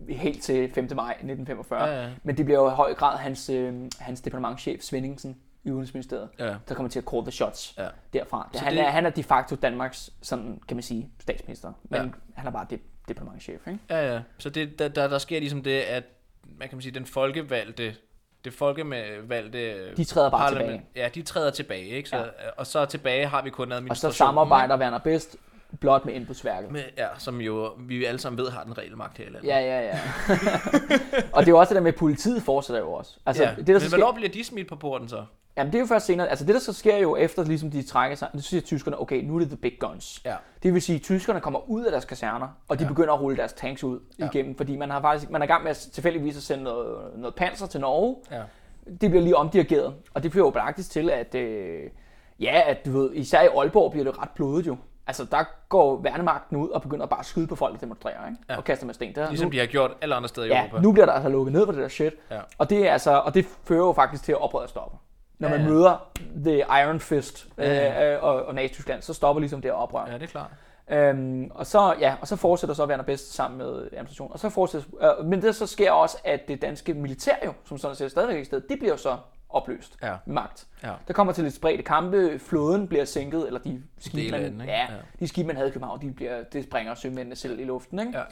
helt til 5. maj 1945.
Ja, ja.
Men det bliver jo i høj grad hans, øh, hans departementchef Svendingsen i Udenrigsministeriet,
Ja.
der kommer til at call the shots
Ja.
derfra.
Så
han,
det-
er, han er de facto Danmarks, sådan kan man sige, statsminister. Men
Ja.
han er bare de, departementchef, ikke?
Ja, ja. Så det, der, der, der sker ligesom det, at man kan man sige, den folkevalgte, det folkevalgte
De træder bare tilbage.
Ja, de træder tilbage, ikke? Så,
Ja.
Og så tilbage har vi kun
Og så
administrationen.
samarbejder Werner Best blot med embedsværket.
Med, ja, som jo vi alle sammen ved har den reelle magt her i landet.
Ja, ja, ja. og det er jo også det der med, at politiet fortsætter jo også. Altså,
ja.
det, der
Men hvornår
sker,
bliver de smidt på porten så?
jamen, det er jo først senere. Altså, det der så sker jo efter, ligesom de trækker sig, så siger tyskerne, okay, nu er det the big guns.
Ja.
Det vil sige, at tyskerne kommer ud af deres kaserner, og de
Ja.
begynder at rulle deres tanks ud
Ja.
igennem, fordi man har faktisk man er i gang med at tilfældigvis at sende noget, noget panser til Norge.
Ja.
Det bliver lige omdirigeret, og det fører jo faktisk til, at øh, ja, at du ved, især i Aalborg bliver det ret blodet jo. Altså, der går værnemagten ud og begynder bare at skyde på folk, der demonstrerer, ikke?
Ja.
Og kaster med sten. Der,
Ligesom de har gjort alle andre steder i
Ja,
Europa.
nu bliver der altså lukket ned for det der shit.
Ja.
Og det er altså, og det fører jo faktisk til at oprøret stopper. Når
Ja,
man
ja.
møder The Iron Fist øh,
Ja,
øh, og, og Nazi-Tyskland, så stopper ligesom det oprør.
Ja, det er klart.
Øhm, og så ja, og så fortsætter så Werner Best sammen med administration. Og så fortsætter, øh, men det så sker også, at det danske militær jo, som sådan set stadigvæk er i stedet, det bliver så opløst
Ja.
magt.
Ja.
Der kommer til lidt spredte kampe, flåden bliver sænket, eller de skibe, man,
den, ikke?
ja,
Ja.
de skibe, man havde i København, de bliver, det springer sømændene selv i luften. Ikke?
Ja,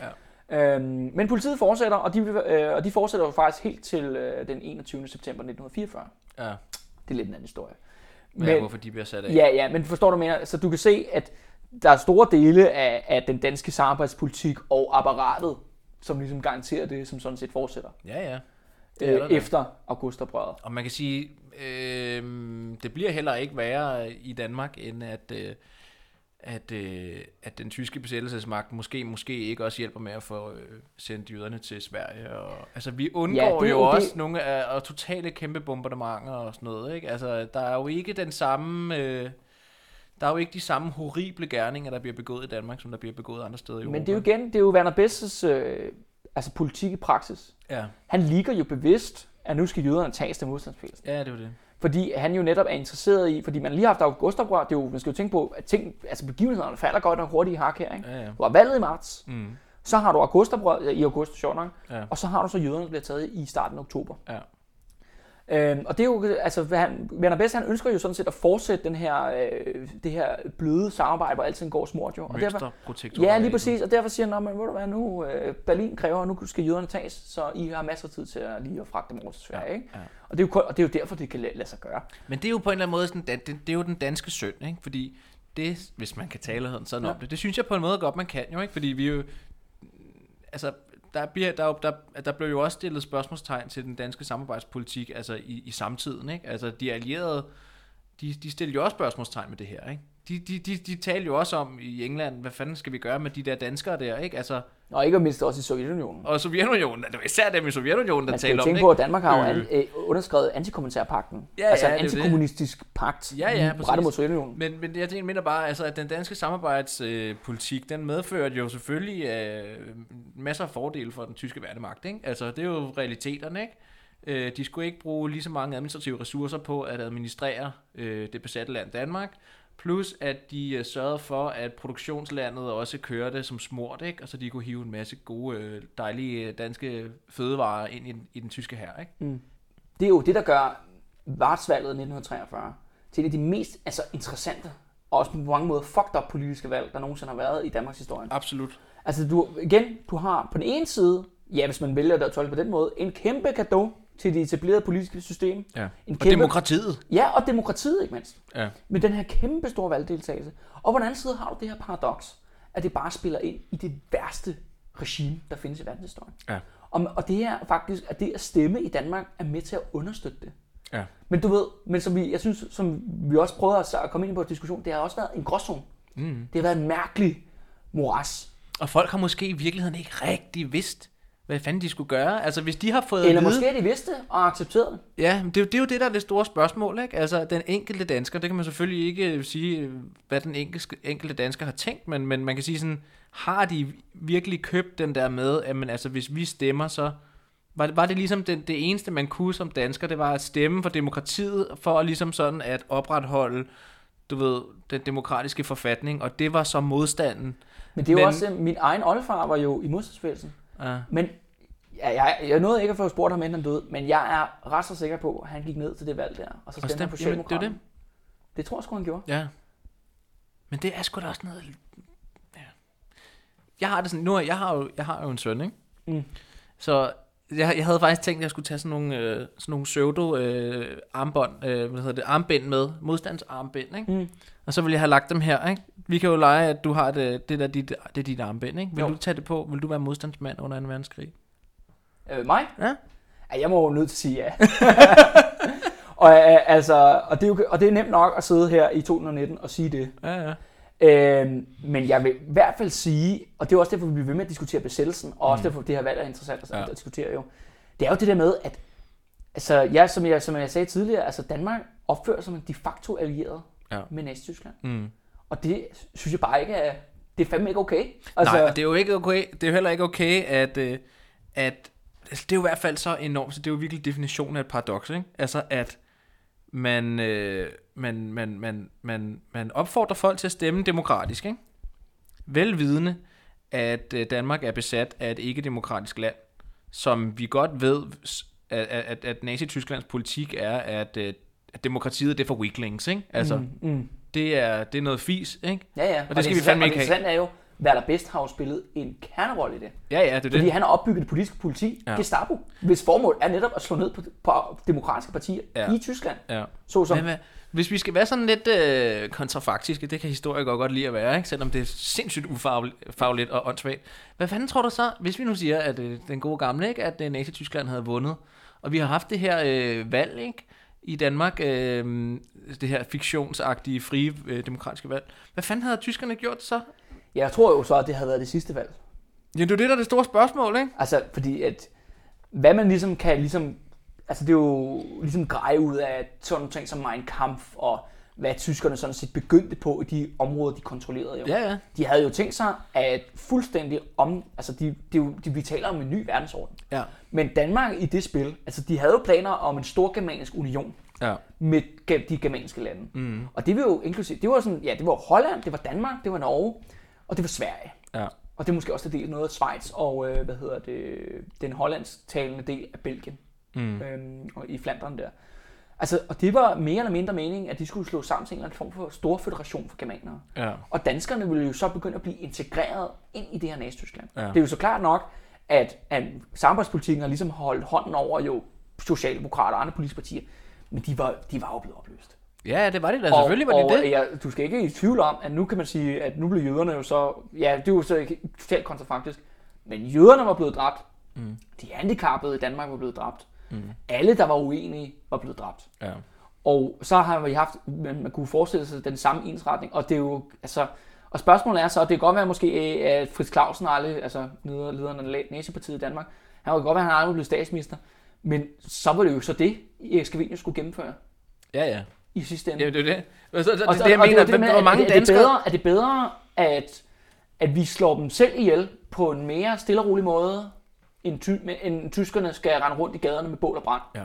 ja.
Øhm, men politiet fortsætter, og de, øh, og de fortsætter jo faktisk helt til øh, den 21. september 1944.
ja.
Det er lidt en anden historie.
Men, ja, hvorfor de bliver sat af.
ja, ja, men forstår du mere? Så du kan se, at der er store dele af, af den danske samarbejdspolitik og apparatet, som ligesom garanterer det, som sådan set fortsætter
Ja, ja. Det er
øh, efter augustoprøret.
Og man kan sige, øh, det bliver heller ikke værre i Danmark, end at, øh, at, øh, at den tyske besættelsesmagt måske måske ikke også hjælper med at få øh, sendt jøderne til Sverige. Og, altså, vi undgår
Ja, det
jo
jo
også
det-
nogle af og totale kæmpe bombardementer og sådan noget. Ikke? Altså, der er jo ikke den samme... Øh, der er jo ikke de samme horrible gerninger, der bliver begået i Danmark, som der bliver begået andre steder i Europa.
Men det er jo igen, det er jo Werner Bestes øh, altså politik i praksis.
Ja,
Han ligger jo bevidst, at nu skal jøderne tages til modstandsbevægelsen.
ja det jo det.
Fordi han jo netop er interesseret i, fordi man lige har haft augustoprør, det er jo, man skal jo tænke på, at ting, altså begivenhederne falder godt nok hurtigt i hak her, ikke?
Ja, ja.
Du har valget i marts,
Mm.
så har du augustoprør i august, sjovt nok,
Ja.
og så har du så jøderne, der bliver taget i starten af oktober.
Ja.
Øhm, og det er jo, altså, hvad han, Werner Best, han ønsker jo sådan set at fortsætte den her, øh, det her bløde samarbejde, hvor alting går smurt jo. Og derfor, ja, lige præcis, og derfor siger han, "Nå, men ved du hvad, nu øh, Berlin kræver, nu skal jøderne tages, så I har masser af tid til at lige at fragte dem over til Sverige,
Ja,
ikke?
ja.
Og det, er jo, og det er jo derfor, det kan lade, lade sig gøre.
Men det er jo på en eller anden måde, sådan, det, det, er jo den danske synd, ikke? Fordi det, hvis man kan tale sådan
Ja.
om det, det synes jeg på en måde godt, man kan jo, ikke? Fordi vi jo, altså, der, bliver, der, der, der blev jo også stillet spørgsmålstegn til den danske samarbejdspolitik, altså i, i samtiden, ikke? Altså, de allierede, de, de stillede jo også spørgsmålstegn med det her, ikke? De, de, de, de talte jo også om i England, hvad fanden skal vi gøre med de der danskere der, ikke? Altså,
og ikke mindst også i Sovjetunionen.
og Sovjetunionen, det var især dem i Sovjetunionen, der
Man
talte om
tænke
det,
på,
ikke?
at Danmark har jo
Øh.
an, øh, underskrevet antikommentærpakten.
Ja,
altså
ja,
en
det er jo det.
antikommunistisk pagt
Ja, ja,
rettet mod Sovjetunionen.
Men, men jeg mener bare, altså, at den danske samarbejdspolitik, den medførte jo selvfølgelig øh, masser af fordele for den tyske værnemagt. Ikke? Altså, det er jo realiteterne, ikke? Øh, de skulle ikke bruge lige så mange administrative ressourcer på at administrere øh, det besatte land Danmark, plus at de øh, sørgede for, at produktionslandet også kørte som smurt, ikke? og så de kunne hive en masse gode, øh, dejlige øh, danske fødevarer ind i, den- i den tyske hær. Ikke?
Det er jo det, der gør Vartsvalget 1943 til et af de mest altså, interessante og også på mange måder fucked up politiske valg, der nogensinde har været i Danmarks historie.
Absolut.
Altså du, igen, du har på den ene side, ja hvis man vælger det at tolke på den måde, en kæmpe gave til det etablerede politiske system.
Ja.
En
Og demokratiet.
Ja, og demokratiet ikke mindst.
Ja.
Med den her kæmpe store valgdeltagelse. Og på den anden side har du det her paradoks, at det bare spiller ind i det værste regime, der findes i verdenshistorien.
Ja.
Og, og det er faktisk, at det at stemme i Danmark er med til at understøtte det.
Ja.
Men du ved, men som vi, jeg synes, som vi også prøvede at at komme ind på en diskussion, det har også været en gråzone.
Mm.
Det har været en mærkelig moras.
Og folk har måske i virkeligheden ikke rigtig vidst, hvad fanden de skulle gøre. Altså hvis de har fået
Eller
at vide...
måske de vidste og accepterede det.
Ja, det, jo- det er jo det, der er det store spørgsmål, ikke? Altså, den enkelte dansker, det kan man selvfølgelig ikke øh, sige, øh, hvad den enkelte, enkelte dansker har tænkt, men, men man kan sige sådan, har de virkelig købt den der med, at men, altså, hvis vi stemmer, så var det, var det ligesom den, det eneste, man kunne som dansker, det var at stemme for demokratiet, for ligesom sådan at opretholde, du ved, den demokratiske forfatning, og det var så modstanden.
Men det er jo
Men-
også, øh, min egen oldefar var jo i modstandsbevægelsen.
Ja.
Men ja, jeg, jeg nåede ikke at få spurgt ham, inden han døde, men jeg er ret så sikker på, at han gik ned til det valg der, og så
Og
stemte han på
jamen, det
Socialdemokraterne. Det. det tror jeg sgu, han gjorde.
Ja. Men det er sgu da også noget... Ja. Jeg har det sådan... Nu er, jeg har jo, jeg har jo en søn, ikke?
Mm.
Så jeg, jeg havde faktisk tænkt, at jeg skulle tage sådan nogle, øh, sådan nogle pseudo øh, armbånd, øh, hvad hedder det, armbind med, modstandsarmbind, ikke?
Mm.
Og så vil jeg have lagt dem her, ikke? Vi kan jo lege, at du har det, det der, dit, det er dit armbind, ikke? Vil
Jo.
du tage det på? Vil du være modstandsmand under en verdenskrig?
Øh, mig?
Ja.
Ja, jeg må jo nødt til at sige ja. og, øh, altså, og, det er jo, og det er nemt nok at sidde her i 2019 og sige det.
Ja, ja.
Øhm, men jeg vil i hvert fald sige, og det er også derfor, vi bliver ved med at diskutere besættelsen, og også
Mm.
derfor, det her valg er interessant at,
Ja.
at diskutere jo. Det er jo det der med, at altså, jeg, som, jeg, som jeg sagde tidligere, altså Danmark opfører sig som en de facto allieret
Ja.
med Nazi-Tyskland.
Mm.
Og det synes jeg bare ikke er, det er fandme ikke okay.
Altså, Nej, det er jo ikke okay, det er heller ikke okay, at, øh, at altså, det er jo i hvert fald så enormt, så det er jo virkelig definitionen af et paradoks, ikke? Altså, at man, øh, man, man, man, man, man opfordrer folk til at stemme demokratisk, ikke? Velvidende, at øh, Danmark er besat af et ikke-demokratisk land, som vi godt ved, at, at, at Nazi-Tysklands politik er, at, øh, at demokratiet det er for weaklings, ikke? Altså, mm.
mm,
det, er, det er noget fis, ikke?
Ja, ja.
Og det skal vi fandme
og
ikke
det
have.
interessante er jo, Werner Best har jo spillet en kernerolle i det.
Ja, ja, det er
Fordi
det.
han har opbygget det politiske politi,
Ja.
Gestapo, hvis formål er netop at slå ned på, på demokratiske partier
Ja.
i Tyskland.
Ja.
Såsom,
Men hvad, hvis vi skal være sådan lidt øh, kontrafaktiske, det kan historikere godt lide at være, ikke? selvom det er sindssygt ufagligt og åndssvagt. Hvad fanden tror du så, hvis vi nu siger, at øh, den gode gamle, ikke? at øh, Nazi-Tyskland havde vundet, og vi har haft det her øh, valg ikke? i Danmark, øh, det her fiktionsagtige, frie, øh, demokratiske valg. Hvad fanden havde tyskerne gjort så?
Jeg tror jo så, at det havde været det sidste valg.
Ja, det er jo det, der er det store spørgsmål, ikke?
Altså, fordi at, hvad man ligesom kan, ligesom, altså det er jo ligesom greje ud af sådan nogle ting som Mein Kampf, og hvad tyskerne sådan set begyndte på i de områder, de kontrollerede jo.
Ja, ja.
De havde jo tænkt sig at fuldstændig om, altså de, de, de, vi taler om en ny verdensorden.
Ja.
Men Danmark i det spil, altså de havde jo planer om en stor germanisk union
Ja.
med de germanske lande.
Mm.
Og det var jo inklusive, det var sådan, ja, det var Holland, det var Danmark, det var Norge, og det var Sverige.
Ja.
Og det er måske også til del noget af Schweiz og, øh, hvad hedder det, den hollandsktalende del af Belgien,
Mm.
øhm, og i Flandern der. Altså, og det var mere eller mindre meningen, at de skulle slå sammen til en eller anden form for stor federation for germanere.
Ja.
Og danskerne ville jo så begynde at blive integreret ind i det her Nazi-Tyskland.
Ja.
Det er jo så klart nok, at, at samarbejdspolitikken har ligesom holdt hånden over jo Socialdemokrater og andre politiske partier, men de var, de var jo blevet opløst.
Ja, det var det da. Selvfølgelig var det
og,
det.
Og ja, du skal ikke i tvivl om, at nu kan man sige, at nu blev jøderne jo så, ja, det er jo så totalt kontrafaktisk, men jøderne var blevet dræbt,
Mm.
de handicappede i Danmark var blevet dræbt,
Mm.
alle, der var uenige, var blevet dræbt.
Ja.
Og så har vi haft, man man kunne forestille sig den samme ensretning, og det er jo, altså, og spørgsmålet er så, det kan godt være måske, at Fritz Clausen aldrig, altså leder- lederen af Nazipartiet i Danmark, han kan godt være, at han aldrig blev statsminister, men så var det jo så det, Erik Scavenius skulle gennemføre
Ja, ja.
I sidste ende.
Ja, det er det. Så, så,
Og,
det, er det, jeg
og
mener,
det, er jo det med, at-
mange
er, det
danskere...
bedre, er det bedre, at, at vi slår dem selv ihjel på en mere stille og rolig måde, end, ty, end tyskerne skal rende rundt i gaderne med bål og brand?
Ja.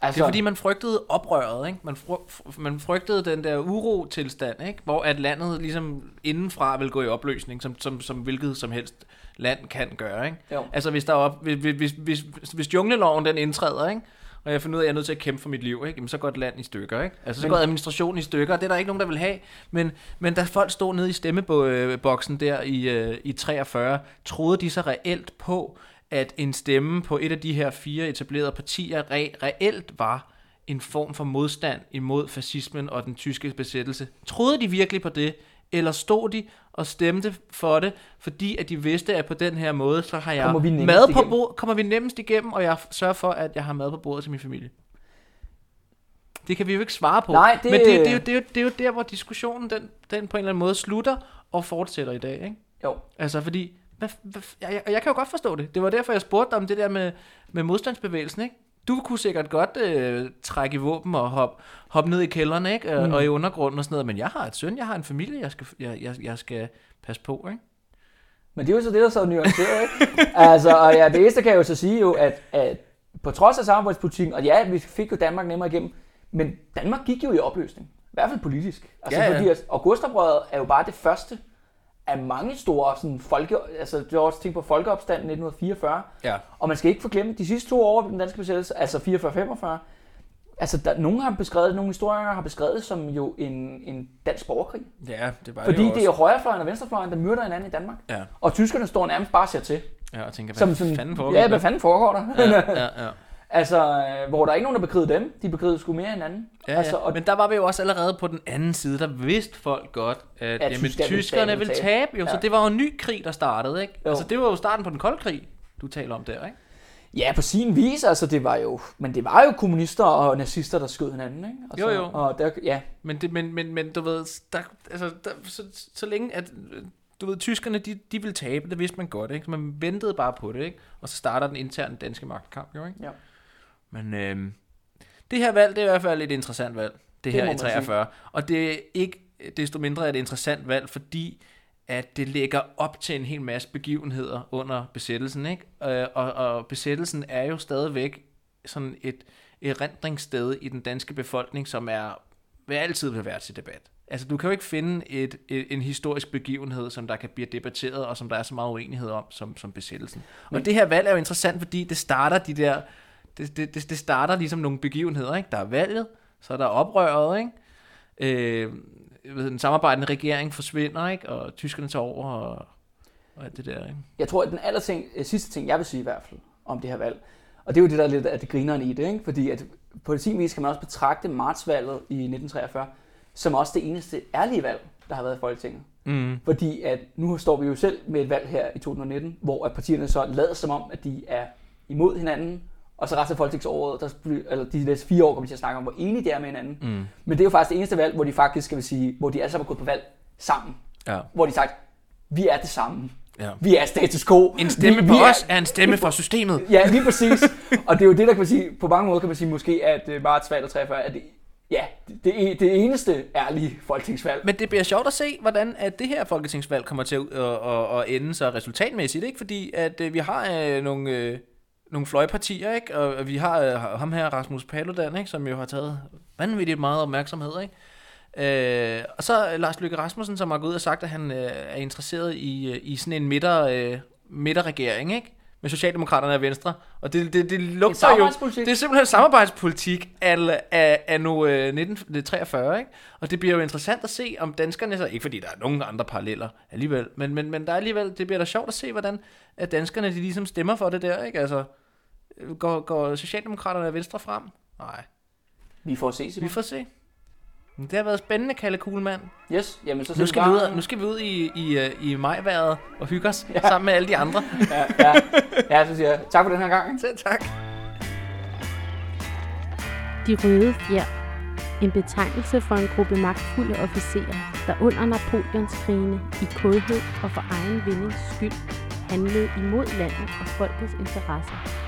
Altså,
Det er fordi, man frygtede oprøret, ikke? Man, fry- man frygtede den der uro-tilstand, ikke? Hvor at landet ligesom indenfra vil gå i opløsning, som, som, som hvilket som helst land kan gøre, ikke?
Jo.
Altså hvis der er op, hvis, hvis, hvis, hvis, hvis jungleloven den indtræder, ikke? Og jeg finder ud af, at jeg er nødt til at kæmpe for mit liv, ikke? Jamen, så går et land i stykker, ikke? Altså, så
Men-
går administrationen i stykker, og det er der ikke nogen, der vil have. Men, men da folk stod nede i stemmeboksen der i, øh, i 43, troede de så reelt på, at en stemme på et af de her fire etablerede partier re- reelt var en form for modstand imod fascismen og den tyske besættelse. Troede de virkelig på det, eller stod de og stemte for det, fordi at de vidste, at på den her måde, så har jeg
Kommer vi
mad på
igennem?
bordet, kommer vi nemmest igennem, og jeg sørger for, at jeg har mad på bordet til min familie. Det kan vi jo ikke svare på.
Nej, det-
Men det, det, er jo, det, er jo, det er jo der, hvor diskussionen den, den på en eller anden måde slutter og fortsætter i dag. Ikke?
Jo.
Altså fordi, hvad, hvad, jeg, jeg, jeg kan jo godt forstå det. Det var derfor, jeg spurgte dig om det der med, med modstandsbevægelsen. Ikke? Du kunne sikkert godt øh, trække i våben og hoppe hop ned i kælderen ikke? Og, mm. og i undergrunden og sådan noget. Men jeg har et søn, jeg har en familie, jeg skal, jeg, jeg, jeg skal passe på. Ikke?
Men det er jo så det, der så er nuanceret, ikke? altså, og ja, det eneste kan jeg jo så sige jo, at, at på trods af samarbejdspolitikken, og ja, vi fik jo Danmark nemmere igennem, men Danmark gik jo i opløsning. I hvert fald politisk. Altså,
Ja, ja.
fordi at Augustoprøret er jo bare det første af mange store sådan, folke... Altså, du har også tænkt på folkeopstanden 1944,
Ja.
og man skal ikke forglemme de sidste to år af den danske besættelse, altså 44-45, altså der, nogen har beskrevet, nogle historikere har beskrevet det som jo en, en dansk borgerkrig.
Ja, det var
Fordi
det jo
det er
også.
højrefløjen og venstrefløjen, der myrder hinanden i Danmark.
Ja,
Og tyskerne står nærmest bare og ser til.
ja, og tænker, hvad
Som,
som,
sådan,
fanden foregår
ja,
der?
hvad fanden foregår der?
ja, ja, ja.
altså, øh, hvor der er ikke nogen, der bekrigede dem. De bekrigede sgu mere hinanden.
Ja,
altså, og,
Men der var vi jo også allerede på den anden side, der vidste folk godt, at,
At
jamen, tyskerne ville
tabe.
tabe. Jo, ja. Så det var jo en ny krig, der startede. Ikke?
Jo.
Altså, det var jo starten på den kolde krig, du taler om der. Ikke?
ja, på sin vis, altså det var jo, men det var jo kommunister og nazister, der skød hinanden, ikke? Altså,
Jo, jo.
Og der, ja,
Men, det, men, men, men du ved, der, altså, der, så, så længe at, du ved, tyskerne, de, de ville tabe, det vidste man godt, ikke? Så man ventede bare på det, ikke? Og så starter den interne danske magtkamp, jo, ikke?
Ja.
Men øhm, det her valg, det er i hvert fald et interessant valg, det,
Det
her i
man sige.
43. Og det er ikke desto mindre er et interessant valg, fordi at det lægger op til en hel masse begivenheder under besættelsen, ikke? Øh, og, og besættelsen er jo stadigvæk sådan et erindringssted i den danske befolkning, som er vil altid vil være til debat. Altså, du kan jo ikke finde et, et, en historisk begivenhed, som der kan blive debatteret, og som der er så meget uenighed om, som, som besættelsen. Men, og det her valg er jo interessant, fordi det starter de der, det, det, det, det starter ligesom nogle begivenheder, ikke? Der er valget, så er der oprøret, ikke? Øh, ved, den samarbejdende regering forsvinder, ikke? Og tyskerne tager over, og, og alt det der, ikke?
jeg tror, at den aller ting, øh, sidste ting, jeg vil sige i hvert fald om det her valg, og det er jo det, der er lidt af det grineren i det, ikke? fordi at på sin vis kan man også betragte martsvalget i 1943 som også det eneste ærlige valg, der har været i Folketinget.
Mm.
Fordi at nu står vi jo selv med et valg her i 2019, hvor at partierne så lader som om, at de er imod hinanden, og så resten af folketingsåret, der, eller de næste fire år, kommer vi til at snakke om, hvor enige de er med hinanden.
Mm.
Men det er jo faktisk det eneste valg, hvor de faktisk, skal vi sige, hvor de alle sammen er gået på valg sammen.
Ja.
Hvor de har sagt, vi er det samme.
ja.
Vi er status quo.
En stemme
vi,
på
vi er,
os er en stemme for systemet.
Ja, lige præcis. og det er jo det, der kan man sige, på mange måder kan man sige måske, at uh, marts valg og 43 er det, ja, det, er det eneste ærlige folketingsvalg.
Men det bliver sjovt at se, hvordan at det her folketingsvalg kommer til at, at, at, at ende så resultatmæssigt, ikke? Fordi at øh, vi har øh, nogle, øh, nogle fløjpartier, ikke? Og vi har øh, ham her, Rasmus Paludan, ikke? Som jo har taget vanvittigt meget opmærksomhed, ikke? Øh, og så Lars Løkke Rasmussen, som har gået ud og sagt, at han øh, er interesseret i, øh, i sådan en midter, øh, midterregering, ikke? Med Socialdemokraterne og Venstre. Og det, det, det lugter jo...
samarbejdspolitik.
Det er simpelthen samarbejdspolitik af, af, af nu øh, 1943, ikke? Og det bliver jo interessant at se, om danskerne så... Ikke fordi der er nogen andre paralleller alligevel, men, men, men der er alligevel... Det bliver da sjovt at se, hvordan at danskerne de ligesom stemmer for det der, ikke? Altså, øh, går, går Socialdemokraterne og Venstre frem? Nej,
Vi får se,
vi
Simon.
får se. Det har været spændende, Kalle Kuhlmann.
Yes, jamen så
Nu skal, vi ud, nu skal vi ud i, i, øh, i majværet og hygge os ja. sammen med alle de andre.
Ja, ja. ja, så siger jeg tak for den her gang.
Selv tak.
De røde fjer. En betegnelse for en gruppe magtfulde officerer, der under Napoleonskrigene i kodhed og for egen vindings skyld handlede imod landet og folkets interesser